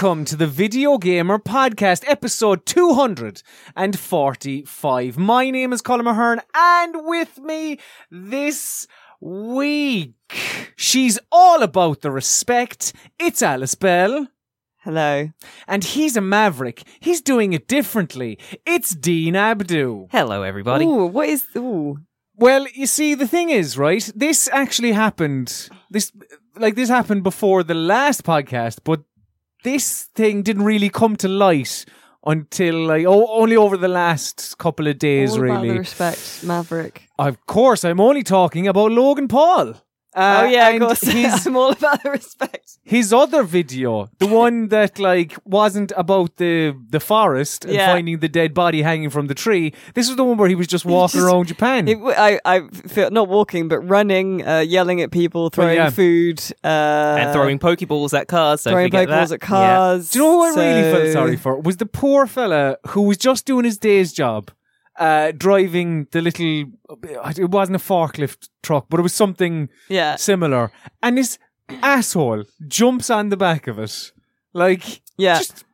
Welcome to the Video Gamer Podcast, episode 245. My name is Colm Ahern, and with me this week, she's all about the respect. It's Alice Bell. Hello. And he's a maverick. He's doing it differently. It's Dean Abdu. Hello, everybody. Ooh, what is ooh? Well, you see, the thing is, right? This actually happened. This, like, this happened before the last podcast, but this thing didn't really come to light until like oh, only over the last couple of days, All really. respect, Maverick. of course, I'm only talking about Logan Paul. Uh, oh yeah, of and course. His, I'm all about the respect. his other video, the one that like wasn't about the the forest and Yeah. finding the dead body hanging from the tree. This was the one where he was just walking just- around Japan. It, I I feel not walking, but running, uh, yelling at people, throwing yeah. food, uh, and throwing Pokeballs at cars. Don't throwing Pokeballs that. at cars. Do you know who I really felt sorry for? Was the poor fella who was just doing his day's job, uh, driving the little. It wasn't a forklift truck, but it was something Yeah, similar, and this asshole jumps on the back of it, like yeah, just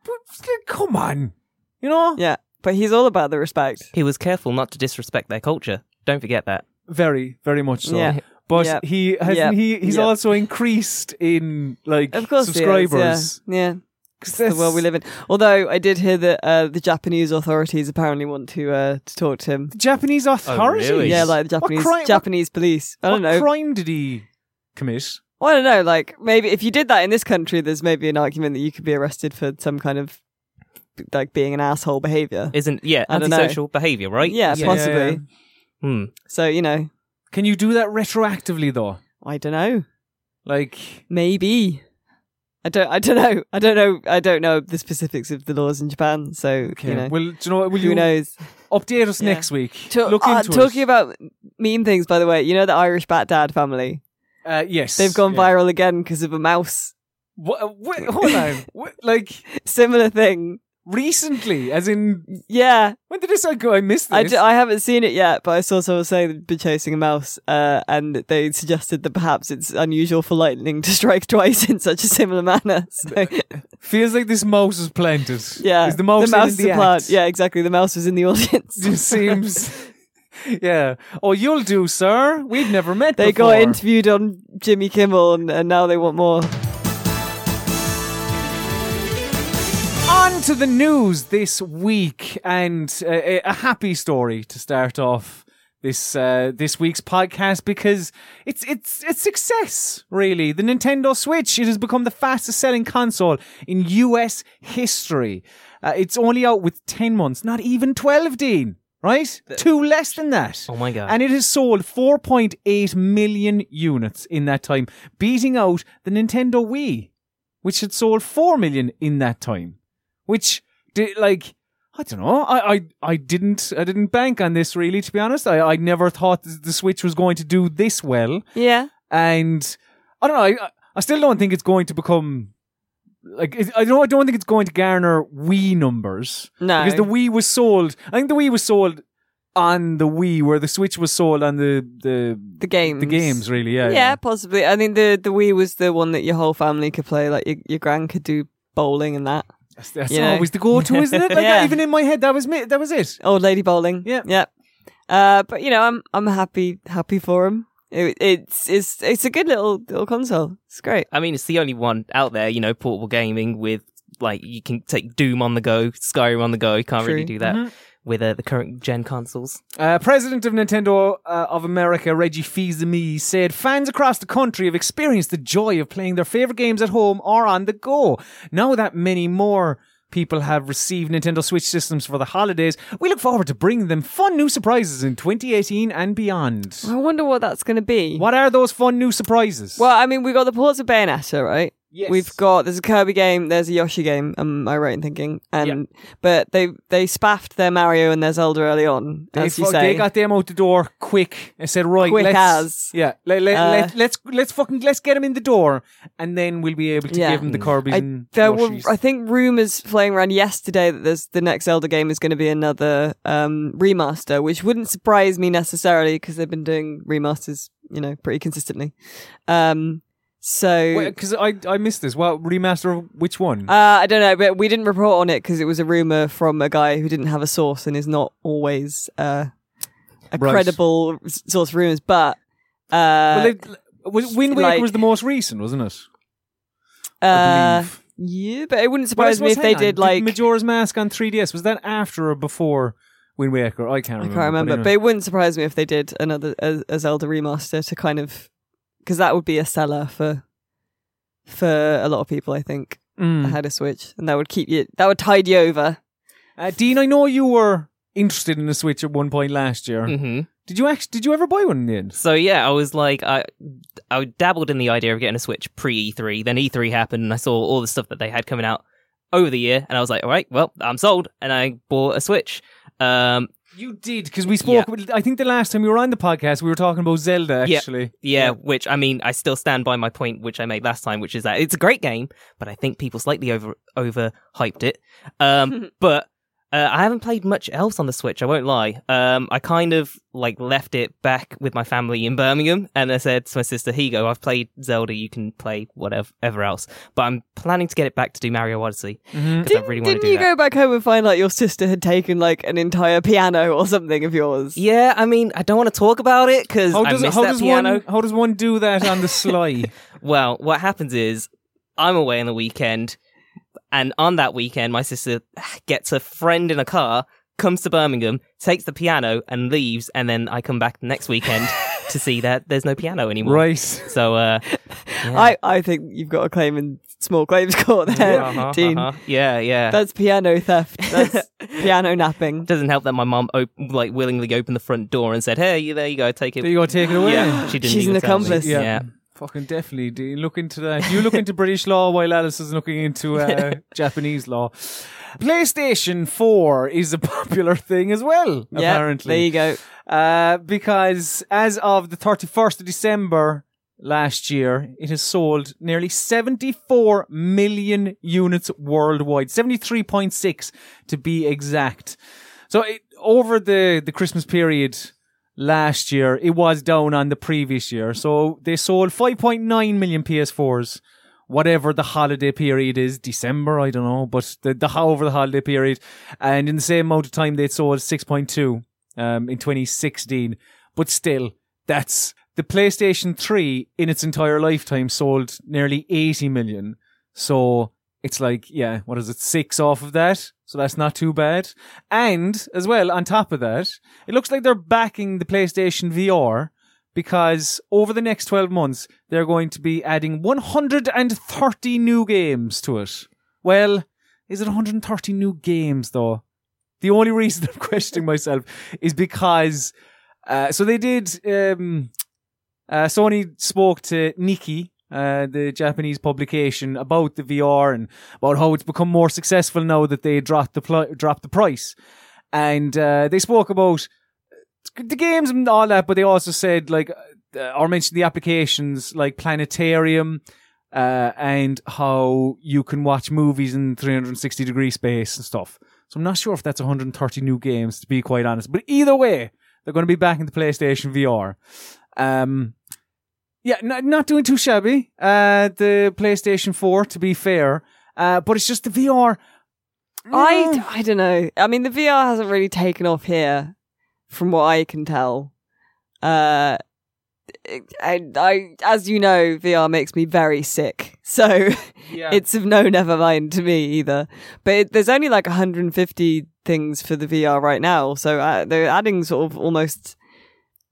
come on, you know? yeah. But he's all about the respect. He was careful not to disrespect their culture. Don't forget that. Very, very much so. Yeah. But Yep. he has Yep. he he's Yep. also increased in like Of course, subscribers. He is, yeah. yeah. 'Cause The world we that's- live in. Although I did hear that uh, the Japanese authorities apparently want to uh, to talk to him. The Japanese authorities. really? Yeah, like the What Japanese crime- what- Japanese police. I don't what know. crime did he commit? Well, I don't know. Like maybe if you did that in this country, there's maybe an argument that you could be arrested for some kind of like being an asshole behavior. Isn't yeah I don't know. antisocial behavior, right? Yeah, Yeah. possibly. Hmm. So you know, Can you do that retroactively though? I don't know. Like, Maybe. I don't. I don't know. I don't know. I don't know the specifics of the laws in Japan. So okay, you know, well, do you know what? Will who you knows? update us Yeah. next week? To- Look uh, into talking it. about mean things, by the way. You know the Irish Bat Dad family. uh, yes, They've gone yeah. viral again because of a mouse. What, hold on, what, like Similar thing. Recently, as in Yeah, when did this I go? I missed I, this. d- I haven't seen it yet, but I saw someone saying they've been chasing a mouse, uh, and they suggested that perhaps it's unusual for lightning to strike twice in such a similar manner. So, Feels like this mouse is planted. yeah, is the mouse, in is the plant. Yeah, exactly. The mouse was in the audience. just seems. yeah. Oh, you'll do, sir. We've never met. they before. got interviewed on Jimmy Kimmel, and, and now they want more. To the news this week, and uh, a happy story to start off this uh, this week's podcast because it's it's it's success really. The Nintendo Switch it has become the fastest selling console in U.S. history. Uh, it's only out with ten months, not even twelve, Dean. Right, two less than that. Oh my god. And it has sold 4.8 million units in that time, beating out the Nintendo Wii, which had sold 4 million in that time. Which, did, like, I don't know. I, I, I didn't, I didn't bank on this really, to be honest. I, I never thought the Switch was going to do this well. Yeah, And I don't know. I, I still don't think it's going to become like I don't. I don't think it's going to garner Wii numbers no, because the Wii was sold. I think the Wii was sold on the Wii, where the Switch was sold on the the the games, the games. Really, yeah, Yeah, possibly. I think the the Wii was the one that your whole family could play. Like your your gran could do bowling and that. That's, that's You know. always the go-to, isn't it? Like Yeah. even in my head, that was me. That was it. Old lady bowling. Yeah. yeah. Uh, but you know, I'm I'm happy happy for him. It, it's it's it's a good little little console. It's great. I mean, it's the only one out there, you know, portable gaming with like you can take Doom on the go, Skyrim on the go. You can't really do that Mhm. With uh, the current gen consoles. Uh, President of Nintendo uh, of America, Reggie Fils-Aimé, said fans across the country have experienced the joy of playing their favorite games at home or on the go. Now that many more people have received Nintendo Switch systems for the holidays, we look forward to bringing them fun new surprises in 2018 and beyond. I wonder what that's going to be. What are those fun new surprises? Well, I mean, we got the ports of Bayonetta, right? Yes. We've got there's a Kirby game, there's a Yoshi game. Am I right in thinking? And but they they spaffed their Mario and their Zelda early on, They, as you say. they got them out the door quick and said, "Right, Quick let's, as. yeah, let, let, Uh, let, let's let's fucking let's get them in the door, and then we'll be able to Yeah. give them the Kirby. I, and there were, I think, rumors flying around yesterday that there's the next Zelda game is going to be another um, remaster, which wouldn't surprise me necessarily because they've been doing remasters, you know, pretty consistently. Um, So Because I I missed this. Well, remaster of which one? uh, I don't know, but we didn't report on it because it was a rumor from a guy who didn't have a source and is not always uh, a Right. credible s- source of rumors. But well, uh, they, was, Wind Waker like- was the most recent, wasn't it? I uh, believe. yeah, but it wouldn't I surprise me suppose, if they hang on, did like Majora's Mask on 3DS. Was that after or before Wind Waker? I can't I remember. can't remember, but but, anyway. it wouldn't surprise me if they did another a, a Zelda remaster to kind of because that would be a seller for for a lot of people. I think Mm. that had a Switch, and that would keep you that would tide you over. Uh, Dean, I know you were interested in a Switch at one point last year. hmm Did you actually? Did you ever buy one in the end? So yeah, I was like, I, I dabbled in the idea of getting a Switch pre E3. Then E3 happened, and I saw all the stuff that they had coming out over the year, and I was like, all right, well, I'm sold, and I bought a Switch. Um, You did because we spoke. I think the last time we were on the podcast, we were talking about Zelda. Actually, yeah, Yeah. which I mean, I still stand by my point, which I made last time, which is that it's a great game, but I think people slightly over over hyped it. Um, but uh, I haven't played much else on the Switch. I won't lie. Um, I kind of like left it back with my family in Birmingham, and I said to my sister, "Here you go. I've played Zelda. You can play whatever ever else." But I'm planning to get it back to do Mario Odyssey because I really want to Didn't do you that. go back home and find like your sister had taken like an entire piano or something of yours? Yeah, I mean, I don't want to talk about it because I does miss how that does piano. one how does one do that on the sly? Well, what happens is I'm away on the weekend, and on that weekend, my sister gets a friend in a car, comes to Birmingham, takes the piano, and leaves. And then I come back the next weekend to see that there's no piano anymore. right. So, uh, yeah. I, I think you've got a claim in small claims court there, Uh-huh, Dean. uh-huh. Yeah, yeah. That's piano theft. That's piano napping. doesn't help that my mom op- like willingly opened the front door and said, "Hey, there? You go, take it." There you go. Take it away. Yeah, she didn't. She's an accomplice. Yeah. yeah. Fucking definitely. Dean. Look into that. You look into British law while Alice is looking into uh, Japanese law. PlayStation 4 is a popular thing as well, Yeah, apparently. there you go. Uh, because as of the 31st of December last year, it has sold nearly 74 million units worldwide. 73.6 to be exact. So it, over the, the Christmas period last year, it was down on the previous year. So they sold 5.9 million PS4s. Whatever the holiday period is, December, I don't know, but the, the over the holiday period, and in the same amount of time they sold 6.2 um, in 2016. But still, that's the PlayStation 3 in its entire lifetime sold nearly 80 million. So it's like, yeah, what is it, six off of that? So that's not too bad. And as well, on top of that, it looks like they're backing the PlayStation VR because over the next 12 months, they're going to be adding 130 new games to it. Well, is it 130 new games though? The only reason I'm questioning myself is because, uh, so they did, um, uh, Sony spoke to Nikkei, uh, the Japanese publication, about the VR and about how it's become more successful now that they dropped the pl- dropped the price, and uh, they spoke about the games and all that, but they also said like, uh, or mentioned the applications like Planetarium. Uh, and how you can watch movies in 360 degree space and stuff. So I'm not sure if that's 130 new games, to be quite honest. But either way, they're going to be back in the PlayStation VR. Um, yeah, not, not doing too shabby. Uh, the PlayStation 4, to be fair. Uh, but it's just the VR. I, I don't know. I mean, the VR hasn't really taken off here, from what I can tell. Uh, I, I, as you know, VR makes me very sick. So yeah. it's of no never mind to me either. But it, there's only like 150 things for the VR right now. So uh, they're adding sort of almost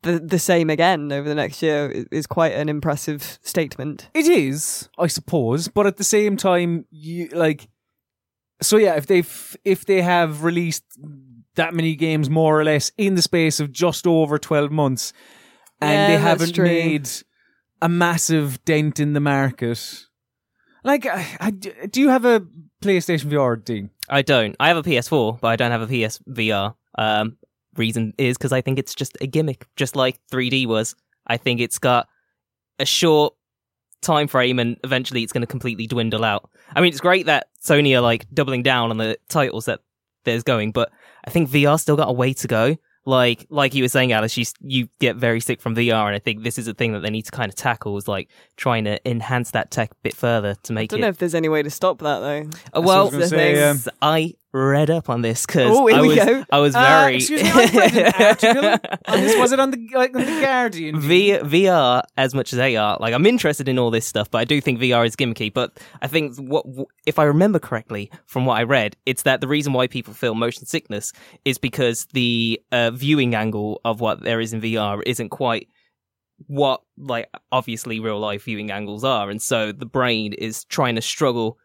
the, the same again over the next year is, is quite an impressive statement. It is, I suppose, but at the same time, you like. So yeah, if they've if they have released that many games more or less in the space of just over twelve months, and Yeah, they haven't true. made a massive dent in the market, like, I, I- do you have a PlayStation VR, Dean? I don't. I have a PS4, but I don't have a PSVR. Um, reason is because I think it's just a gimmick, just like 3D was. I think it's got a short time frame, and eventually it's going to completely dwindle out. I mean, it's great that Sony are like doubling down on the titles that there's going, but I think VR still got a way to go. like like you were saying, Alice, you you get very sick from VR, and I think this is a thing that they need to kind of tackle is like trying to enhance that tech a bit further to make I don't it. know if there's any way to stop that though. Uh, I well, the say, um, I read up on this because Oh, I was. I was Uh, very excuse me, I read an article on this. Was it on the like, on the Guardian? V- VR as much as AR. Like I'm interested in all this stuff, but I do think VR is gimmicky. But I think what if I remember correctly from what I read, it's that the reason why people feel motion sickness is because the uh, viewing angle of what there is in VR isn't quite what like obviously real life viewing angles are, and so the brain is trying to struggle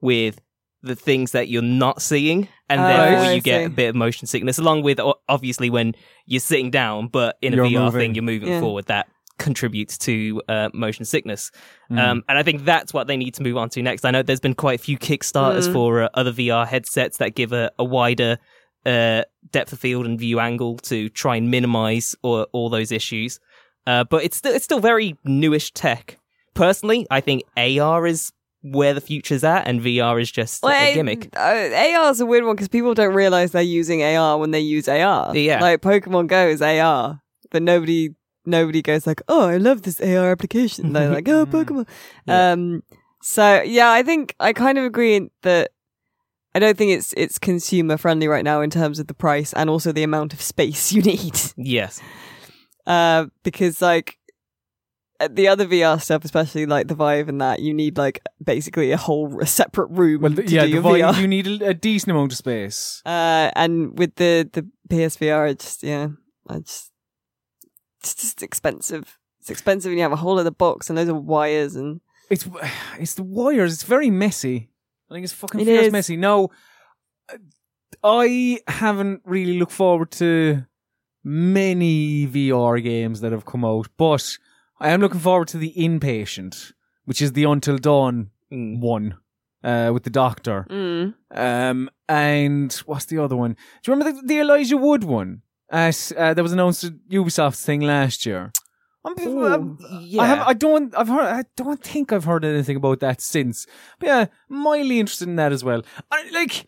with the things that you're not seeing, and Oh, therefore I you get a bit of motion sickness. Along with obviously when you're sitting down, but in a You're VR moving. thing, you're moving Yeah. forward. That contributes to uh, motion sickness. Mm. Um, and I think that's what they need to move on to next. I know there's been quite a few Kickstarters Mm. for uh, other VR headsets that give a, a wider uh, depth of field and view angle to try and minimize all, all those issues. Uh, but it's still it's still very newish tech. Personally, I think AR is where the future's at, and VR is just Well, a gimmick. Uh, AR is a weird one because people don't realize they're using AR when they use AR. Yeah. like Pokemon Go is AR, but nobody nobody goes like, "Oh, I love this AR application." They're like, "Oh, Pokemon." Yeah. Um, so yeah, I think I kind of agree in that. I don't think it's it's consumer friendly right now in terms of the price and also the amount of space you need. Yes, Uh, because like the other VR stuff, especially like the Vive and that, you need like basically a whole a separate room well, to the, yeah, do the Vive, VR. you need a, a decent amount of space. Uh, and with the the PSVR, it's just yeah, I just it's just expensive. It's expensive, and you have a whole other box and loads of wires and It's it's the wires. It's very messy. I think it's fucking It fierce is. messy. No, I haven't really looked forward to many VR games that have come out, but I am looking forward to the Inpatient, which is the Until Dawn Mm. one uh, with the Doctor. mm. Um, and what's the other one? Do you remember the, the Elijah Wood one? As uh, that was announced at Ubisoft's thing last year. I'm, I'm- yeah. I have. I don't. I've heard. I don't think I've heard anything about that since. But yeah, mildly interested in that as well. I, like,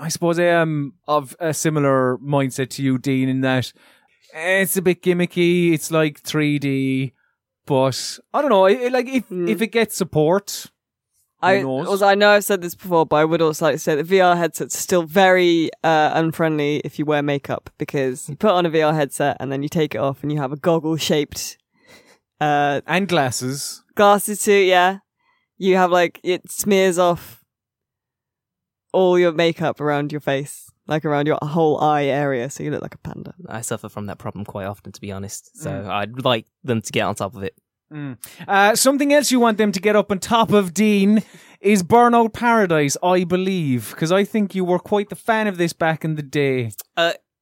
I suppose I am of a similar mindset to you, Dean, in that it's a bit gimmicky. It's like 3D, but I don't know. Like if Mm. if it gets support, I knows? also I know I've said this before, but I would also like to say that VR headsets are still very uh, unfriendly if you wear makeup because you put on a VR headset and then you take it off and you have a goggle shaped uh, and glasses. glasses too. Yeah, you have like it smears off all your makeup around your face, like around your whole eye area, so you look like a panda. I suffer from that problem quite often, to be honest. So Mm. I'd like them to get on top of it. Uh, something else you want them to get up on top of, Dean, is Burnout Paradise, I believe, because I think you were quite the fan of this back in the day.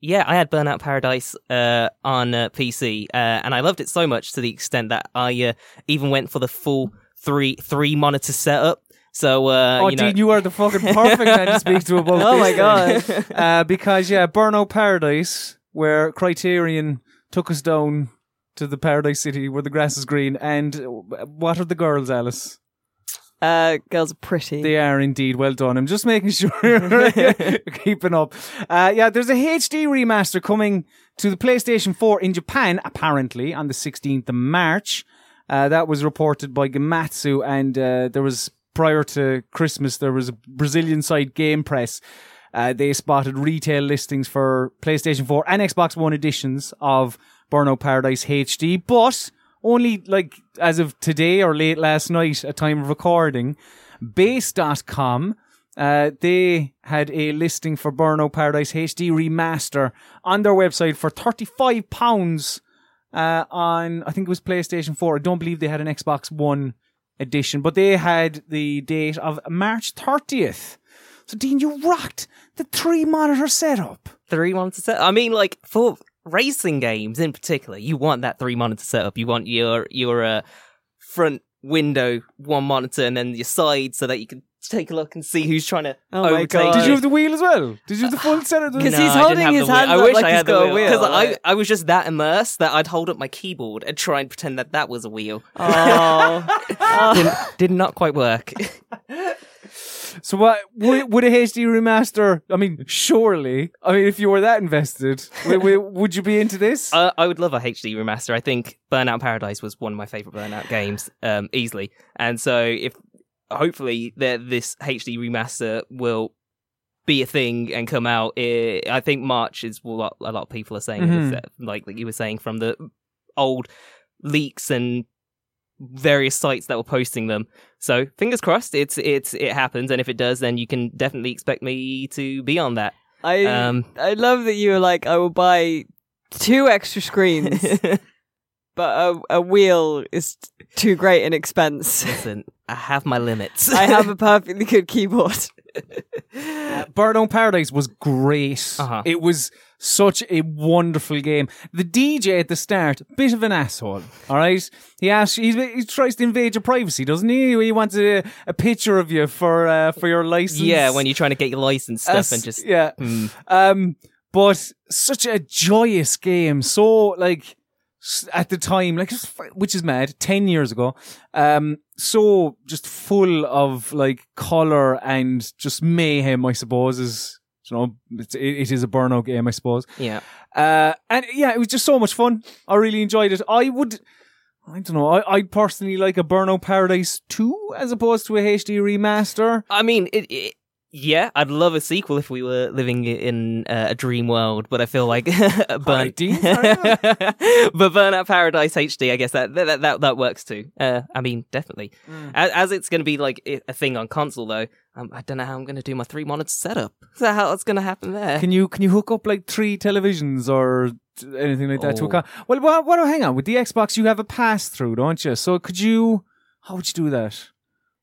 Yeah, I had Burnout Paradise uh, on uh, PC, uh, and I loved it so much to the extent that I uh, even went for the full three three monitor setup. So uh, oh, you know, Dean, you are the fucking perfect man to speak to about Oh my god! Uh, because, yeah, Burnout Paradise, where Criterion took us down to the Paradise City where the grass is green. And what are the girls, Alice? uh, girls are pretty. They are indeed. Well done. I'm just making sure you're keeping up. Uh, yeah, there's a HD remaster coming to the PlayStation 4 in Japan, apparently, on the 16th of March. Uh, that was reported by Gematsu, and uh, there was, prior to Christmas, there was a Brazilian side Game Press. Uh, they spotted retail listings for PlayStation 4 and Xbox One editions of Burnout Paradise HD, but only like as of today or late last night at time of recording, base.com uh, they had a listing for Burnout Paradise HD remaster on their website for £35 uh, on, I think it was PlayStation 4. I don't believe they had an Xbox One edition, but they had the date of March 30th. So, Dean, you rocked the three monitor setup. three monitor setup. I mean, like for racing games in particular, you want that three monitor setup. You want your your uh, front window one monitor and then your side so that you can take a look and see who's trying to Oh my God. Did you. you have the wheel as well? Did you have the full setup? Because No, he's I didn't holding his hand I wish like I he's had the got a wheel wheel. because I, like- I was just that immersed that I'd hold up my keyboard and try and pretend that that was a wheel. Oh. did, did not quite work. So what would, would a HD remaster? I mean, surely. I mean, if you were that invested, would, would- would you be into this? Uh, I would love a HD remaster. I think Burnout Paradise was one of my favorite Burnout games, um, easily. And so, if hopefully that this HD remaster will be a thing and come out, I think March is what a lot of people are saying. Mhm. that, like like you were saying from the old leaks and various sites that were posting them. So fingers crossed, it's it's it happens, and if it does, then you can definitely expect me to be on that. I Um, I love that you were like, I will buy two extra screens, but a, a wheel is too great an expense. Listen, I have my limits. I have a perfectly good keyboard. Burnout Paradise was great. Uh-huh. It was such a wonderful game. The DJ at the start, bit of an asshole. All right, he asks, he, he tries to invade your privacy, doesn't he? He wants a, a picture of you for uh, for your license. Yeah, when you're trying to get your license stuff As- and just yeah. Mm. Um, but such a joyous game. So like at the time, like which is mad, ten years ago. Um, so just full of like color and just mayhem. I suppose is you know it's, it, it is a burnout game. I suppose. yeah. Uh, and yeah, it was just so much fun. I really enjoyed it. I would. I don't know. I, I personally like a Burnout Paradise 2 as opposed to a HD remaster. I mean, it, it, yeah, I'd love a sequel if we were living in uh, a dream world, but I feel like Burn, Alright, Dean, but Burnout Paradise HD, I guess that that that, that works too. Uh, I mean, definitely. Mm. As, as it's going to be like a thing on console, though, um, I don't know how I'm going to do my three monitor setup. So how it's going to happen there? Can you can you hook up like three televisions or anything like that to a Oh. con- Well, what, what? Hang on. With the Xbox, you have a pass through, don't you? So could you? How would you do that?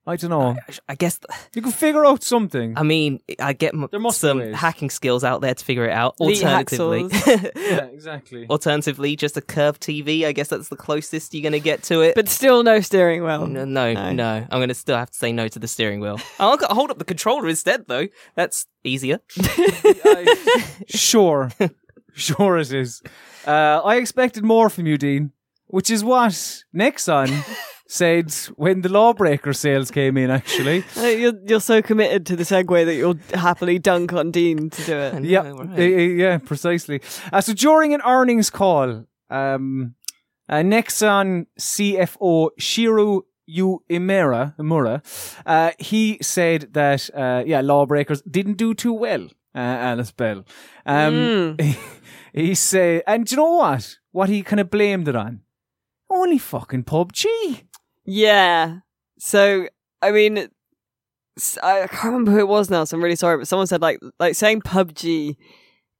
I don't know. I, I guess. You can figure out something. I mean, I get m- There must be some hacking skills out there to figure it out. Alternatively, yeah, exactly. alternatively, just a curved TV. I guess that's the closest you're going to get to it. But still no steering wheel. no, no, No. no. I'm going to still have to say no to the steering wheel. I'll hold up the controller instead, though. That's easier. sure, sure it is. Uh, I expected more from you, Dean, which is what Nexon said when the Lawbreaker sales came in. Actually, Uh, You're, you're so committed to the segue that you'll happily dunk on Dean to do it. Yeah, right. yeah, precisely. Uh, so during an earnings call, um, uh, Nexon CFO Shiru Yu Imura, Imura uh, he said that uh, yeah, Lawbreakers didn't do too well. Uh, Alice Bell. Um, he said, and do you know what? What he kind of blamed it on? Only fucking PUBG. Yeah. So, I mean, I can't remember who it was now, so I'm really sorry, but someone said like, like saying PUBG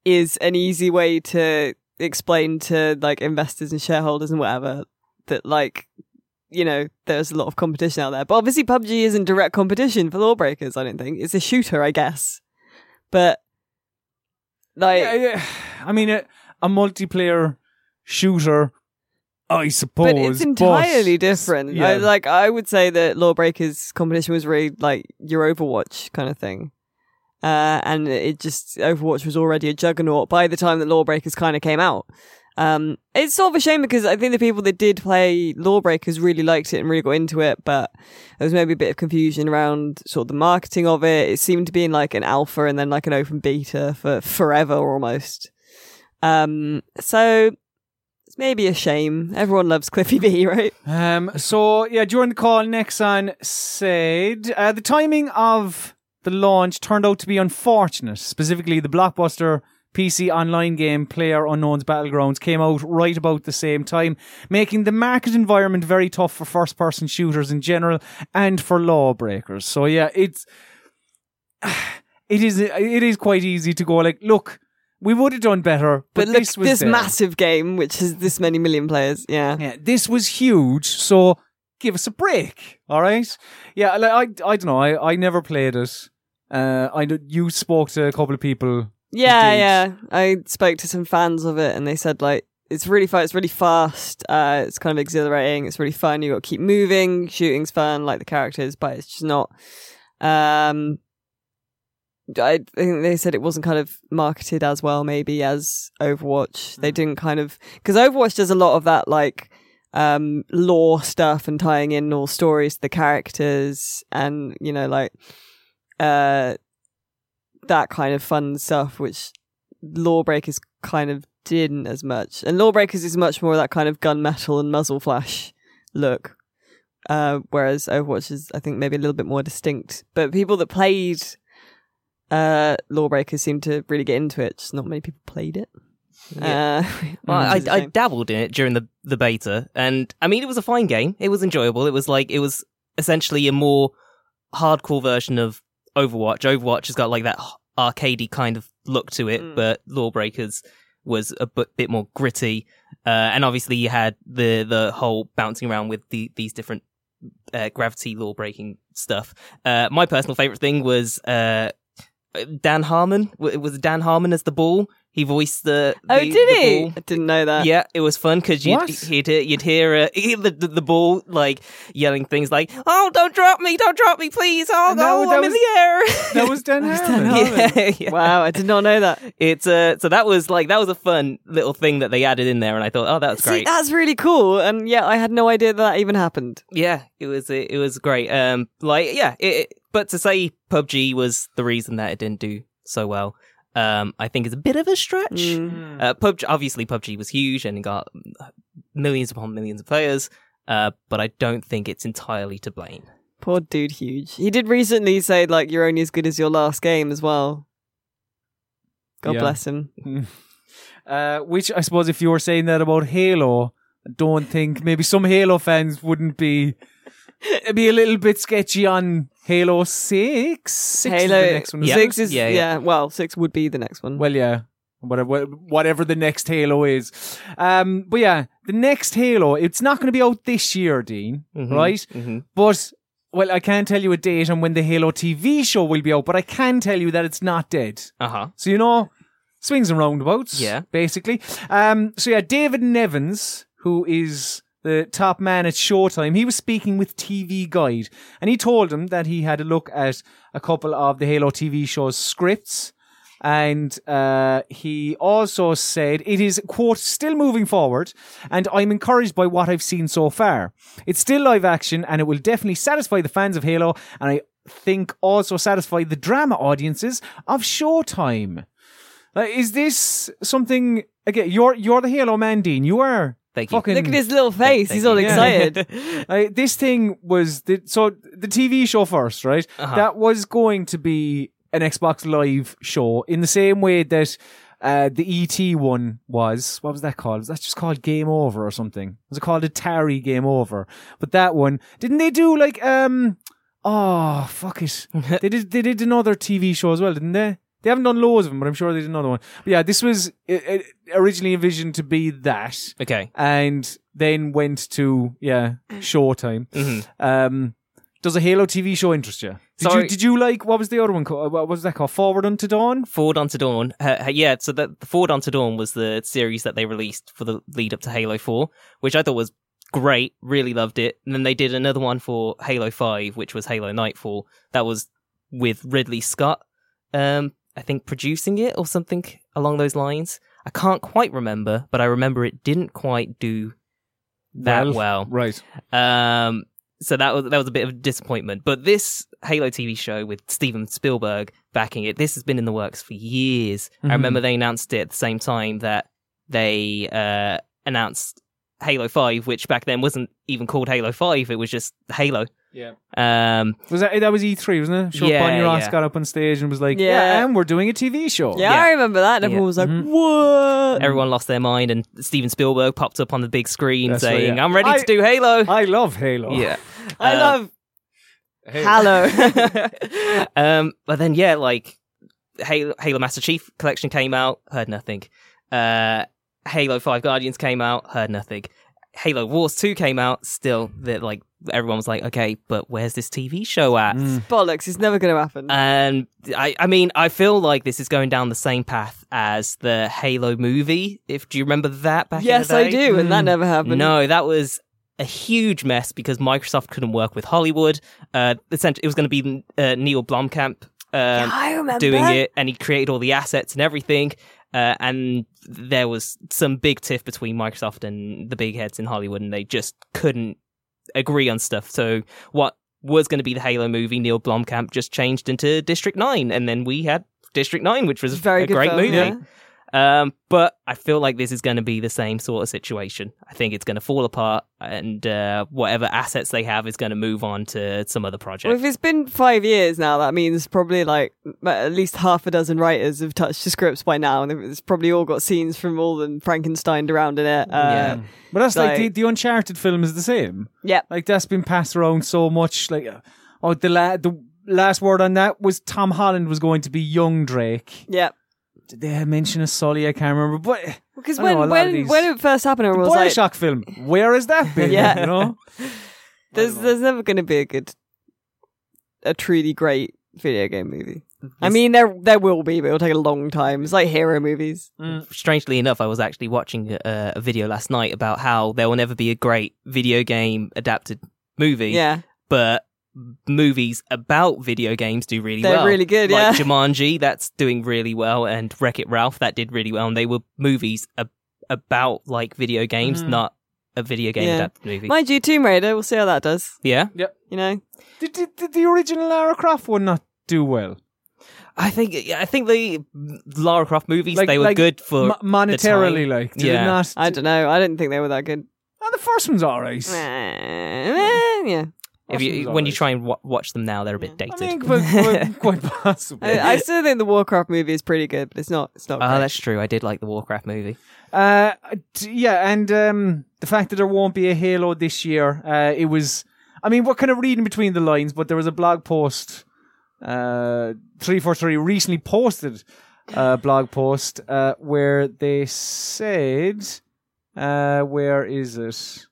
is an easy way to explain to like investors and shareholders and whatever that like, you know, there's a lot of competition out there. But obviously PUBG isn't direct competition for lawbreakers, I don't think. It's a shooter, I guess. But like, Yeah, yeah. I mean, a, a multiplayer shooter, I suppose. but it's entirely different. yeah. I, like I would say that Lawbreakers competition was really like your Overwatch kind of thing. Uh, and it just Overwatch was already a juggernaut by the time that Lawbreakers kind of came out. Um, it's sort of a shame because I think the people that did play Lawbreakers really liked it and really got into it, but there was maybe a bit of confusion around sort of the marketing of it. It seemed to be in like an alpha and then like an open beta for forever almost. Um, so maybe a shame. Everyone loves Cliffy B, right? Um, so yeah, during the call, Nexon said uh, the timing of the launch turned out to be unfortunate. Specifically, the blockbuster PC online game Player Unknown's Battlegrounds came out right about the same time, making the market environment very tough for first-person shooters in general and for lawbreakers. So yeah, it's it is it is quite easy to go like, look, we would have done better, but, But, look, this was this there. massive game, which has this many million players. Yeah. Yeah, this was huge, so give us a break, all right? Yeah, like, I, I don't know, I, I never played it. Uh, I you spoke to a couple of people. Yeah, yeah. I spoke to some fans of it and they said like it's really fun, it's really fast, uh, it's kind of exhilarating, it's really fun, you got to keep moving, shooting's fun, like the characters, but it's just not um I think they said it wasn't kind of marketed as well, maybe as Overwatch. They didn't kind of because Overwatch does a lot of that, like um lore stuff and tying in all stories to the characters, and you know, like uh, that kind of fun stuff, which Lawbreakers kind of didn't as much. And Lawbreakers is much more of that kind of gunmetal and muzzle flash look. Uh, whereas Overwatch is, I think, maybe a little bit more distinct. But people that played uh, Lawbreakers seemed to really get into it. Just not many people played it. Uh, Well, I, which is a I dabbled in it during the, the beta, and I mean, it was a fine game. It was enjoyable. It was like it was essentially a more hardcore version of Overwatch. Overwatch has got like that arcadey kind of look to it, Mm. but Lawbreakers was a bit, bit more gritty. Uh, and obviously, you had the the whole bouncing around with the, these different uh, gravity law breaking stuff. Uh, my personal favorite thing was uh, Dan Harmon. It was Dan Harmon as the ball. He voiced the. oh, did the he? ball. I didn't know that. Yeah, it was fun because you'd hear- you'd hear uh, the, the the ball like yelling things like, "Oh, don't drop me! Don't drop me, please! Oh No, that I'm in the air!" That was Dan Harmon. Yeah, yeah. Wow, I did not know that. It's uh, so that was like that was a fun little thing that they added in there, and I thought, oh, that's See, great. that's really cool. And yeah, I had no idea that, that even happened. Yeah, it was it, it was great. Um, like yeah, it, it- but to say PUBG was the reason that it didn't do so well, um, I think is a bit of a stretch. Mm. Uh, PUBG obviously PUBG was huge and it got millions upon millions of players, uh, but I don't think it's entirely to blame. Poor dude, huge. He did recently say like you're only as good as your last game as well. God Yeah. bless him. Uh, which I suppose if you were saying that about Halo, I don't think maybe some Halo fans wouldn't be it'd be a little bit sketchy on Halo Six. Six is Halo the next one. isn't six is Yeah, yeah, yeah. Well, six would be the next one. Well, yeah. Whatever, whatever the next Halo is. Um, but yeah, the next Halo, it's not going to be out this year, Dean, Mhm, right? mhm. But, well, I can't tell you a date on when the Halo TV show will be out, but I can tell you that it's not dead. Uh huh. So, you know, swings and roundabouts. Yeah. Basically. Um, so yeah, David Nevins, who is the top man at Showtime, he was speaking with TV Guide and he told him that he had a look at a couple of the Halo TV show's scripts. And uh, he also said it is, quote, still moving forward, and I'm encouraged by what I've seen so far. It's still live action, and it will definitely satisfy the fans of Halo, and I think also satisfy the drama audiences of Showtime. Uh, is this something again? You're you're the Halo man, Dean. You are Thank you. fucking. Look at his little face. Thank He's all you. excited. Uh, this thing was the, so the TV show first, right? Uh-huh. That was going to be an Xbox Live show in the same way that uh, the ET one was. What was that called? Was that just called Game Over or something? Was it called Atari Game Over? But that one didn't they do like um? Oh fuck it! they did they did another TV show as well, didn't they? They haven't done loads of them, but I'm sure they did another one. But yeah, this was it, it originally envisioned to be that okay. and then went to yeah Showtime. hmm Um, does a Halo TV show interest you? Did Sorry. you did you like what was the other one called? What was that called? Forward Unto Dawn. Forward Unto Dawn. Uh, uh, yeah, so that the Forward Unto Dawn was the series that they released for the lead up to Halo 4, which I thought was great. Really loved it. And then they did another one for Halo 5, which was Halo Nightfall. That was with Ridley Scott, um, I think producing it or something along those lines. I can't quite remember, but I remember it didn't quite do that well. right? Um, so that was that was a bit of a disappointment. But this Halo TV show with Steven Spielberg backing it, this has been in the works for years. Mhm. I remember they announced it at the same time that they uh, announced Halo Five, which back then wasn't even called Halo Five; it was just Halo. Yeah. Um, Was that that was E3, wasn't it? Sean Yeah, Bonnie Ross yeah. got up on stage and was like, "Yeah, Yeah. and we're doing a TV show." yeah, Yeah. I remember that. And everyone Yeah. was like, Mhm. "What?" everyone lost their mind, and Steven Spielberg popped up on the big screen That's right, saying, yeah. "I'm ready I- to do Halo." I love Halo. yeah. I Uh, love Halo. Halo. um, but then yeah, like Halo, Halo Master Chief Collection came out, heard nothing. Uh, Halo Five Guardians came out, heard nothing. Halo Wars Two came out, still that like everyone was like, okay, but where's this TV show at? Mm. Bollocks! It's never going to happen. And I, I mean, I feel like this is going down the same path as the Halo movie. If do you remember that back? yes, in the I day? do, and that Mm. never happened. No, that was a huge mess because Microsoft couldn't work with Hollywood. Uh, essentially, it was going to be uh, Neil Blomkamp um, Yeah, doing it, and he created all the assets and everything. Uh, and there was some big tiff between Microsoft and the big heads in Hollywood, and they just couldn't agree on stuff. So what was going to be the Halo movie. Neil Blomkamp just changed into District Nine, and then we had District Nine, which was Very a great film, movie. yeah. Um, but I feel like this is going to be the same sort of situation. I think it's going to fall apart, and uh, whatever assets they have is going to move on to some other project. Well, if it's been five years now, that means probably like at least half a dozen writers have touched the scripts by now, and it's probably all got scenes from all the Frankenstein around in it. Uh, Yeah. But that's like, Like- the, the Uncharted film is the same. yeah. Like that's been passed around so much. Like, uh, oh, the la- the last word on that was Tom Holland was going to be young Drake. Yeah. Did they mention a Sully? I can't remember. But Because I know when when it first happened, the everyone was like, Bioshock film, where has that been? Yeah. you know. "There's there's never going to be a good, a truly great video game movie." I mean, there there will be, but it'll take a long time. It's like hero movies. Mm. strangely enough, I was actually watching a, a video last night about how there will never be a great video game adapted movie. Yeah, But movies about video games do really well. They're well. really good, Like yeah. Jumanji, that's doing really well, and Wreck It Ralph, that did really well. And they were movies ab- about like video games, mm-hmm. not a video game Yeah. adapted movie. mind you, Tomb Raider. We'll see how that does. yeah, Yep. You know, Did, did, did the original Lara Croft one not do well? I think I think the Lara Croft movies Like- they were like good for M- monetarily, time. like, did Yeah. it not? I don't know. I didn't think they were that good. Oh, the first one's alright. Yeah. If you when you try and wa- watch them now, they're a bit I dated. mean, quite, quite, quite possible. I, I still think the Warcraft movie is pretty good, but it's not. It's not. Oh, great. that's true. I did like the Warcraft movie. Uh, d- yeah, and um, the fact that there won't be a Halo this year, uh, it was. I mean, we're kind of reading between the lines, but there was a blog post. Uh, three four three recently posted a blog post uh, where they said, uh, "Where is it?"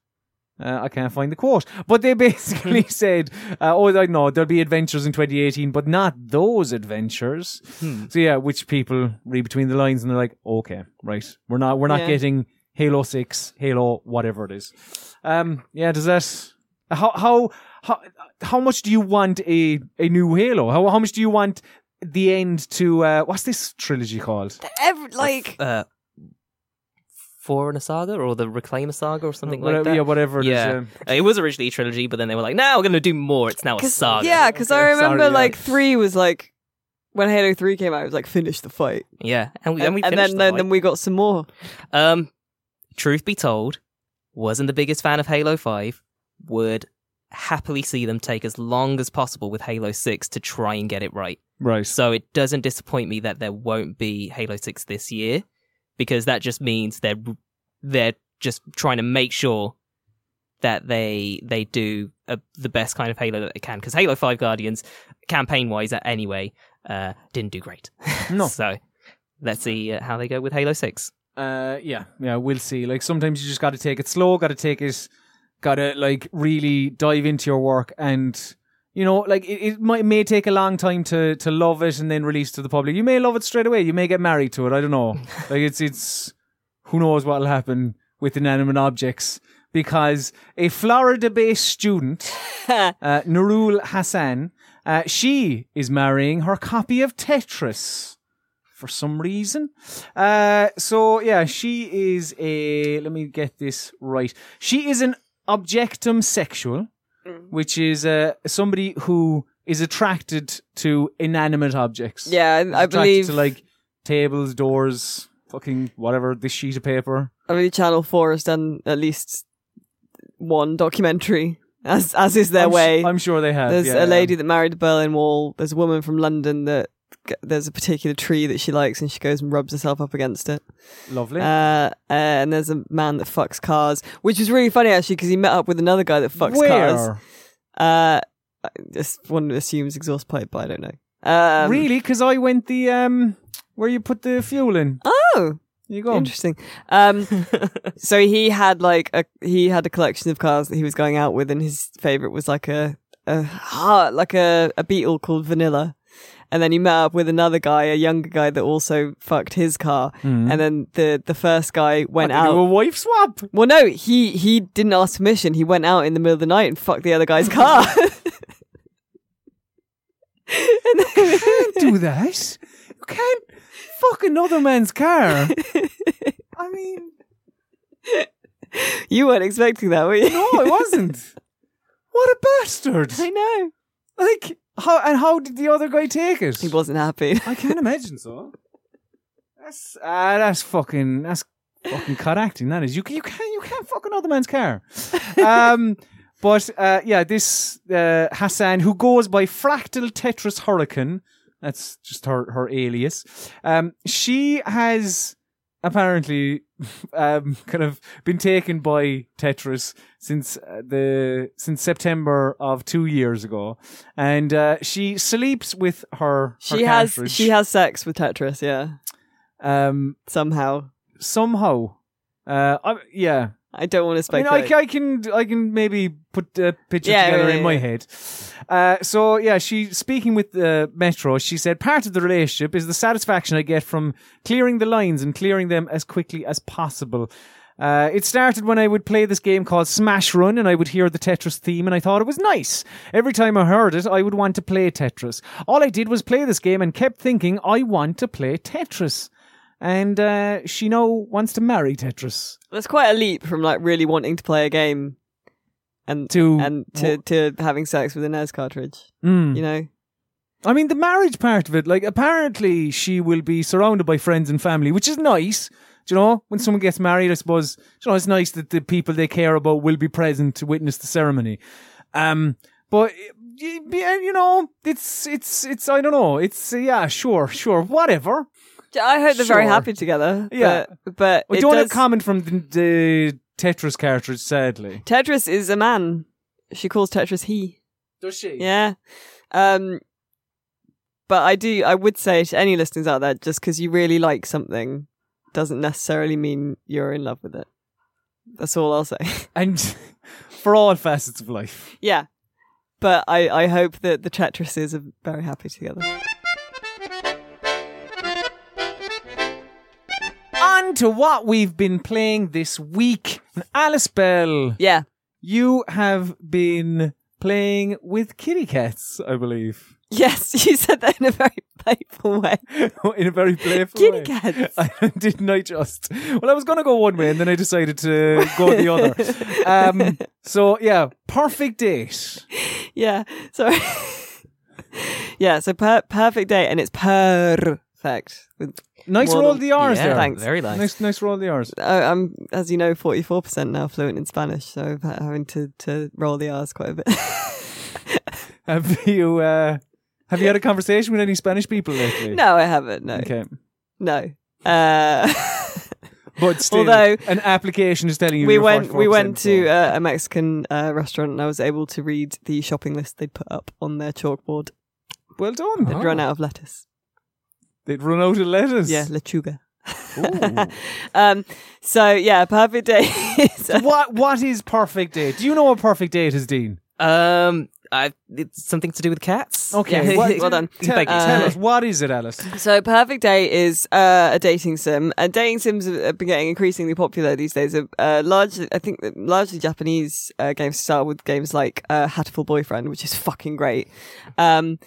Uh, I can't find the quote, but they basically said, uh, "Oh, I know there'll be adventures in 2018, but not those adventures." So yeah, which people read between the lines and they're like, "Okay, right, we're not we're not Yeah. getting Halo Six, Halo whatever it is." Um, yeah, does that how how how how much do you want a a new Halo? How how much do you want the end to uh, what's this trilogy called? Every, like Uh, Forerunner Saga or the Reclaimer Saga or something whatever, like that. Yeah, whatever. it is, Yeah. Uh, It was originally a trilogy, but then they were like, "No, we're going to do more. It's now a saga." yeah, because I remember sorry, yeah. like three was like when Halo Three came out, it was like finish the fight, yeah, and we, and, and we and then the then, then we got some more. Um, truth be told, wasn't the biggest fan of Halo Five. Would happily see them take as long as possible with Halo Six to try and get it right. right. So it doesn't disappoint me that there won't be Halo Six this year, because that just means they're they're just trying to make sure that they they do a, the best kind of Halo that they can. Because Halo Five Guardians, campaign wise, anyway, uh, didn't do great. No. so let's see uh, how they go with Halo Six. Uh, yeah, yeah, we'll see. Like sometimes you just got to take it slow, got to take it, got to like really dive into your work, and you know, like it, it might may take a long time to to love it and then release to the public. You may love it straight away. You may get married to it. I don't know. like it's it's who knows what'll happen with inanimate objects because a Florida-based student, uh, Nurul Hassan, uh, she is marrying her copy of Tetris for some reason. Uh, so yeah, she is a. Let me get this right. She is an objectum sexual, which is uh, somebody who is attracted to inanimate objects. Yeah, I, attracted believe to like tables, doors, fucking whatever. This sheet of paper. I believe Channel Four has done at least one documentary, as as is their I'm su- way. I'm sure they have. There's yeah, a lady that married the Berlin Wall. There's a woman from London that there's a particular tree that she likes, and she goes and rubs herself up against it. lovely. Uh, and there's a man that fucks cars, which is really funny actually because he met up with another guy that fucks Where? cars. Uh, one assumes exhaust pipe, but I don't know. Um, really? Because I went the um where you put the fuel in. Oh, You go. interesting. Um, so he had like a he had a collection of cars that he was going out with, and his favorite was like a a heart, like a a Beetle called Vanilla. And then he met up with another guy, a younger guy that also fucked his car. Mm. And then the the first guy went they do out. a wife swap. Well, no, he he didn't ask permission. He went out in the middle of the night and fucked the other guy's car. Then- do that. You can't fuck another man's car. I mean, you weren't expecting that, were you? no, I wasn't. What a bastard! I know. Like how and how did the other guy take it? He wasn't happy. I can't imagine so. That's uh, that's fucking that's fucking cut acting. That is you can you can't you can't fucking other man's car. Um, but uh, yeah, this uh, Hassan who goes by Fractal Tetris Hurricane. That's just her her alias. Um, she has apparently um, kind of been taken by Tetris since uh, the since September of two years ago, and uh, she sleeps with her. her She has cartridge. she has sex with Tetris, yeah. um Somehow. somehow. Uh, I, yeah. I don't want to I mean. I, I can I can maybe put a picture Yeah, together yeah, in my yeah. head. Uh, so yeah, she speaking with uh, Metro. She said part of the relationship is the satisfaction I get from clearing the lines and clearing them as quickly as possible. Uh, it started when I would play this game called Smash Run and I would hear the Tetris theme and I thought it was nice. Every time I heard it, I would want to play Tetris. All I did was play this game and kept thinking, I want to play Tetris. And uh, she now wants to marry Tetris. That's quite a leap from like really wanting to play a game and To and to, to having sex with a NES cartridge. Mm. You know? I mean, the marriage part of it, like, apparently she will be surrounded by friends and family, which is nice. Do you know, when someone gets married, I suppose, you know, it's nice that the people they care about will be present to witness the ceremony. Um, but, you know, it's, it's, it's, I don't know. It's, yeah, sure, sure, whatever. I hope they're very Sure. happy together. Yeah. But, but We it don't does, have comment from the, the Tetris cartridge, sadly. Tetris is a man. She calls Tetris he. Does she? Yeah. Um but I do I would say to any listeners out there, just because you really like something doesn't necessarily mean you're in love with it. That's all I'll say. And for all facets of life. yeah. But I, I hope that the Tetrises are very happy together. On to what we've been playing this week. Alice Bell. Yeah. You have been playing with kitty cats, I believe, Yes, you said that in a very playful way. in a very playful way. Kitty way. cats. I, didn't I just? Well, I was going to go one way, and then I decided to go the other. Um, so yeah, perfect date. Yeah. Sorry. yeah, so per- perfect day and it's perfect. With Nice roll of the R's yeah, there. thanks. Very nice. Nice, nice roll of the R's. I- I'm, as you know, 44% now fluent in Spanish, so I'm having to, to roll the R's quite a bit. Have you uh, have you had a conversation with any Spanish people lately? no, I haven't. No, Okay, no. Uh, but still, Although- an application is telling you we went we went to uh, a Mexican uh, restaurant, and I was able to read the shopping list they'd put up on their chalkboard. well done. They'd run out of lettuce. They'd run out of lettuce. Yeah, lechuga. Um. So yeah, perfect day. is, uh, what what is perfect date? Do you know what perfect date is, Dean? Um, I, it's something to do with cats. Okay, Yeah. what- well done. Tell, Thank you. tell Uh, us what is it, Alice? So, Perfect Day is uh, a dating sim, and dating sims have been getting increasingly popular these days. Uh, largely, I think, largely Japanese uh, games start with games like uh, Hatoful Boyfriend, which is fucking great. Um,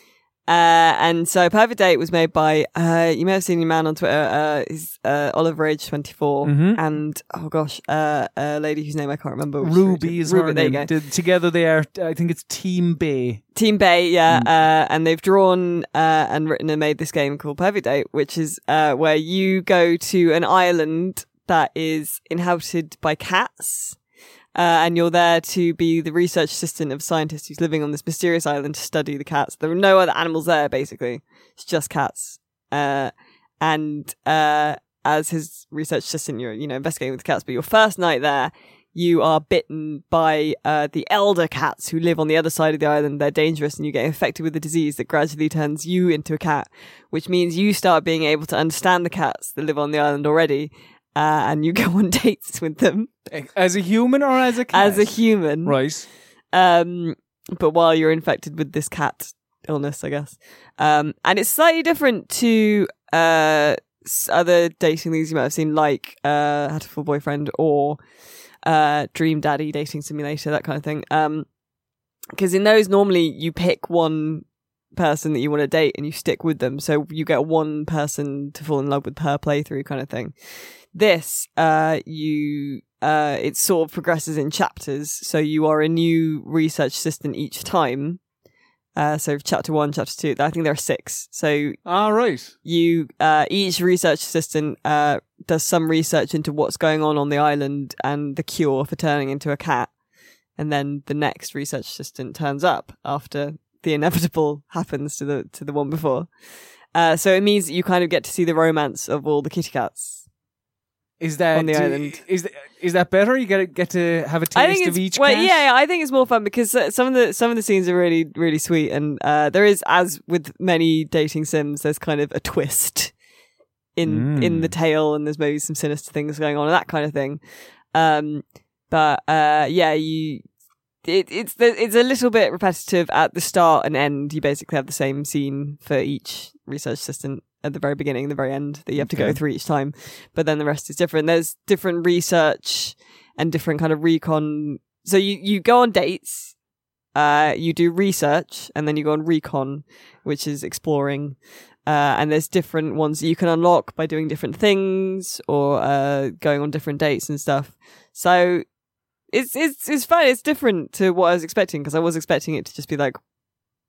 uh, and so, Perfect Date was made by uh, you may have seen your man on Twitter. Uh, he's uh, Oliver Age twenty Mhm. and oh gosh, uh, a lady whose name I can't remember. Ruby is her Ruby. There you name. go. T- Together they are. I think it's Team Bay. Team Bay, yeah, Mm. uh, and they've drawn uh, and written and made this game called Perfect Date, which is uh, where you go to an island that is inhabited by cats, uh, and you're there to be the research assistant of a scientist who's living on this mysterious island to study the cats. There are no other animals there, basically. It's just cats. Uh, and uh, as his research assistant, you're you know investigating with the cats. But your first night there, you are bitten by uh, the elder cats who live on the other side of the island. They're dangerous, and you get infected with a disease that gradually turns you into a cat, which means you start being able to understand the cats that live on the island already. Uh, and you go on dates with them As a human or as a cat? as a human. Right. Um, but while you're infected with this cat illness, I guess. Um, and it's slightly different to uh s- other dating things you might have seen, like uh, Hatoful Boyfriend or uh, Dream Daddy Dating Simulator, that kind of thing. Um, because in those normally you pick one person that you want to date and you stick with them, so you get one person to fall in love with per playthrough, kind of thing. This, uh, you uh, it sort of progresses in chapters. So you are a new research assistant each time. Uh, so chapter one, chapter two, I think there are six. So All right. you, uh, each research assistant, uh, does some research into what's going on on the island and the cure for turning into a cat. And then the next research assistant turns up after the inevitable happens to the, to the one before. Uh, so it means that you kind of get to see the romance of all the kitty cats. Is that On the do- island. Is that, is that better? You get to, get to have a taste of each. well, cat? yeah, I think it's more fun because uh, some of the some of the scenes are really really sweet, and uh, there is, as with many dating sims, there's kind of a twist in Mm. in the tale, and there's maybe some sinister things going on and that kind of thing. Um, but uh, yeah, you. It, it's the, it's a little bit repetitive at the start and end. You basically have the same scene for each research assistant at the very beginning and the very end that you have to go through each time. But then the rest is different. There's different research and different kind of recon. So you, you go on dates, uh, you do research, and then you go on recon, which is exploring. Uh, and there's different ones that you can unlock by doing different things or uh, going on different dates and stuff. So it's it's it's fun. It's different to what I was expecting because I was expecting it to just be like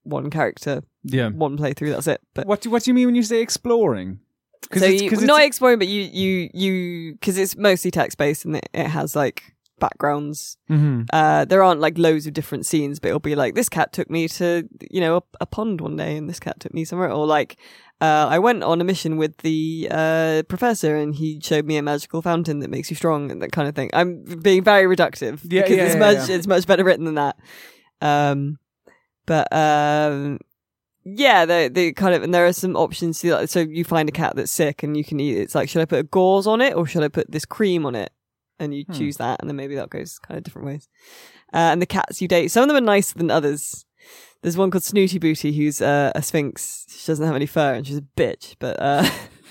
one character, yeah. one playthrough. That's it. But What do, what do you mean when you say exploring? so it's, you, 'cause not exploring, but you you you because it's mostly text based and it, it has like backgrounds. Mhm. Uh, there aren't like loads of different scenes, but it'll be like this cat took me to you know a, a pond one day, and this cat took me somewhere, or like. Uh, I went on a mission with the uh, professor, and he showed me a magical fountain that makes you strong, and that kind of thing. I'm being very reductive Yeah, because yeah, it's yeah, much yeah. it's much better written than that. Um, but um, yeah, the the kind of and there are some options. To, like, so you find a cat that's sick, and you can eat. It's like, should I put a gauze on it, or should I put this cream on it? And you Hmm. choose that, and then maybe that goes kind of different ways. Uh, and the cats you date, some of them are nicer than others. There's one called Snooty Booty, who's uh, a sphinx. She doesn't have any fur, and she's a bitch. But uh,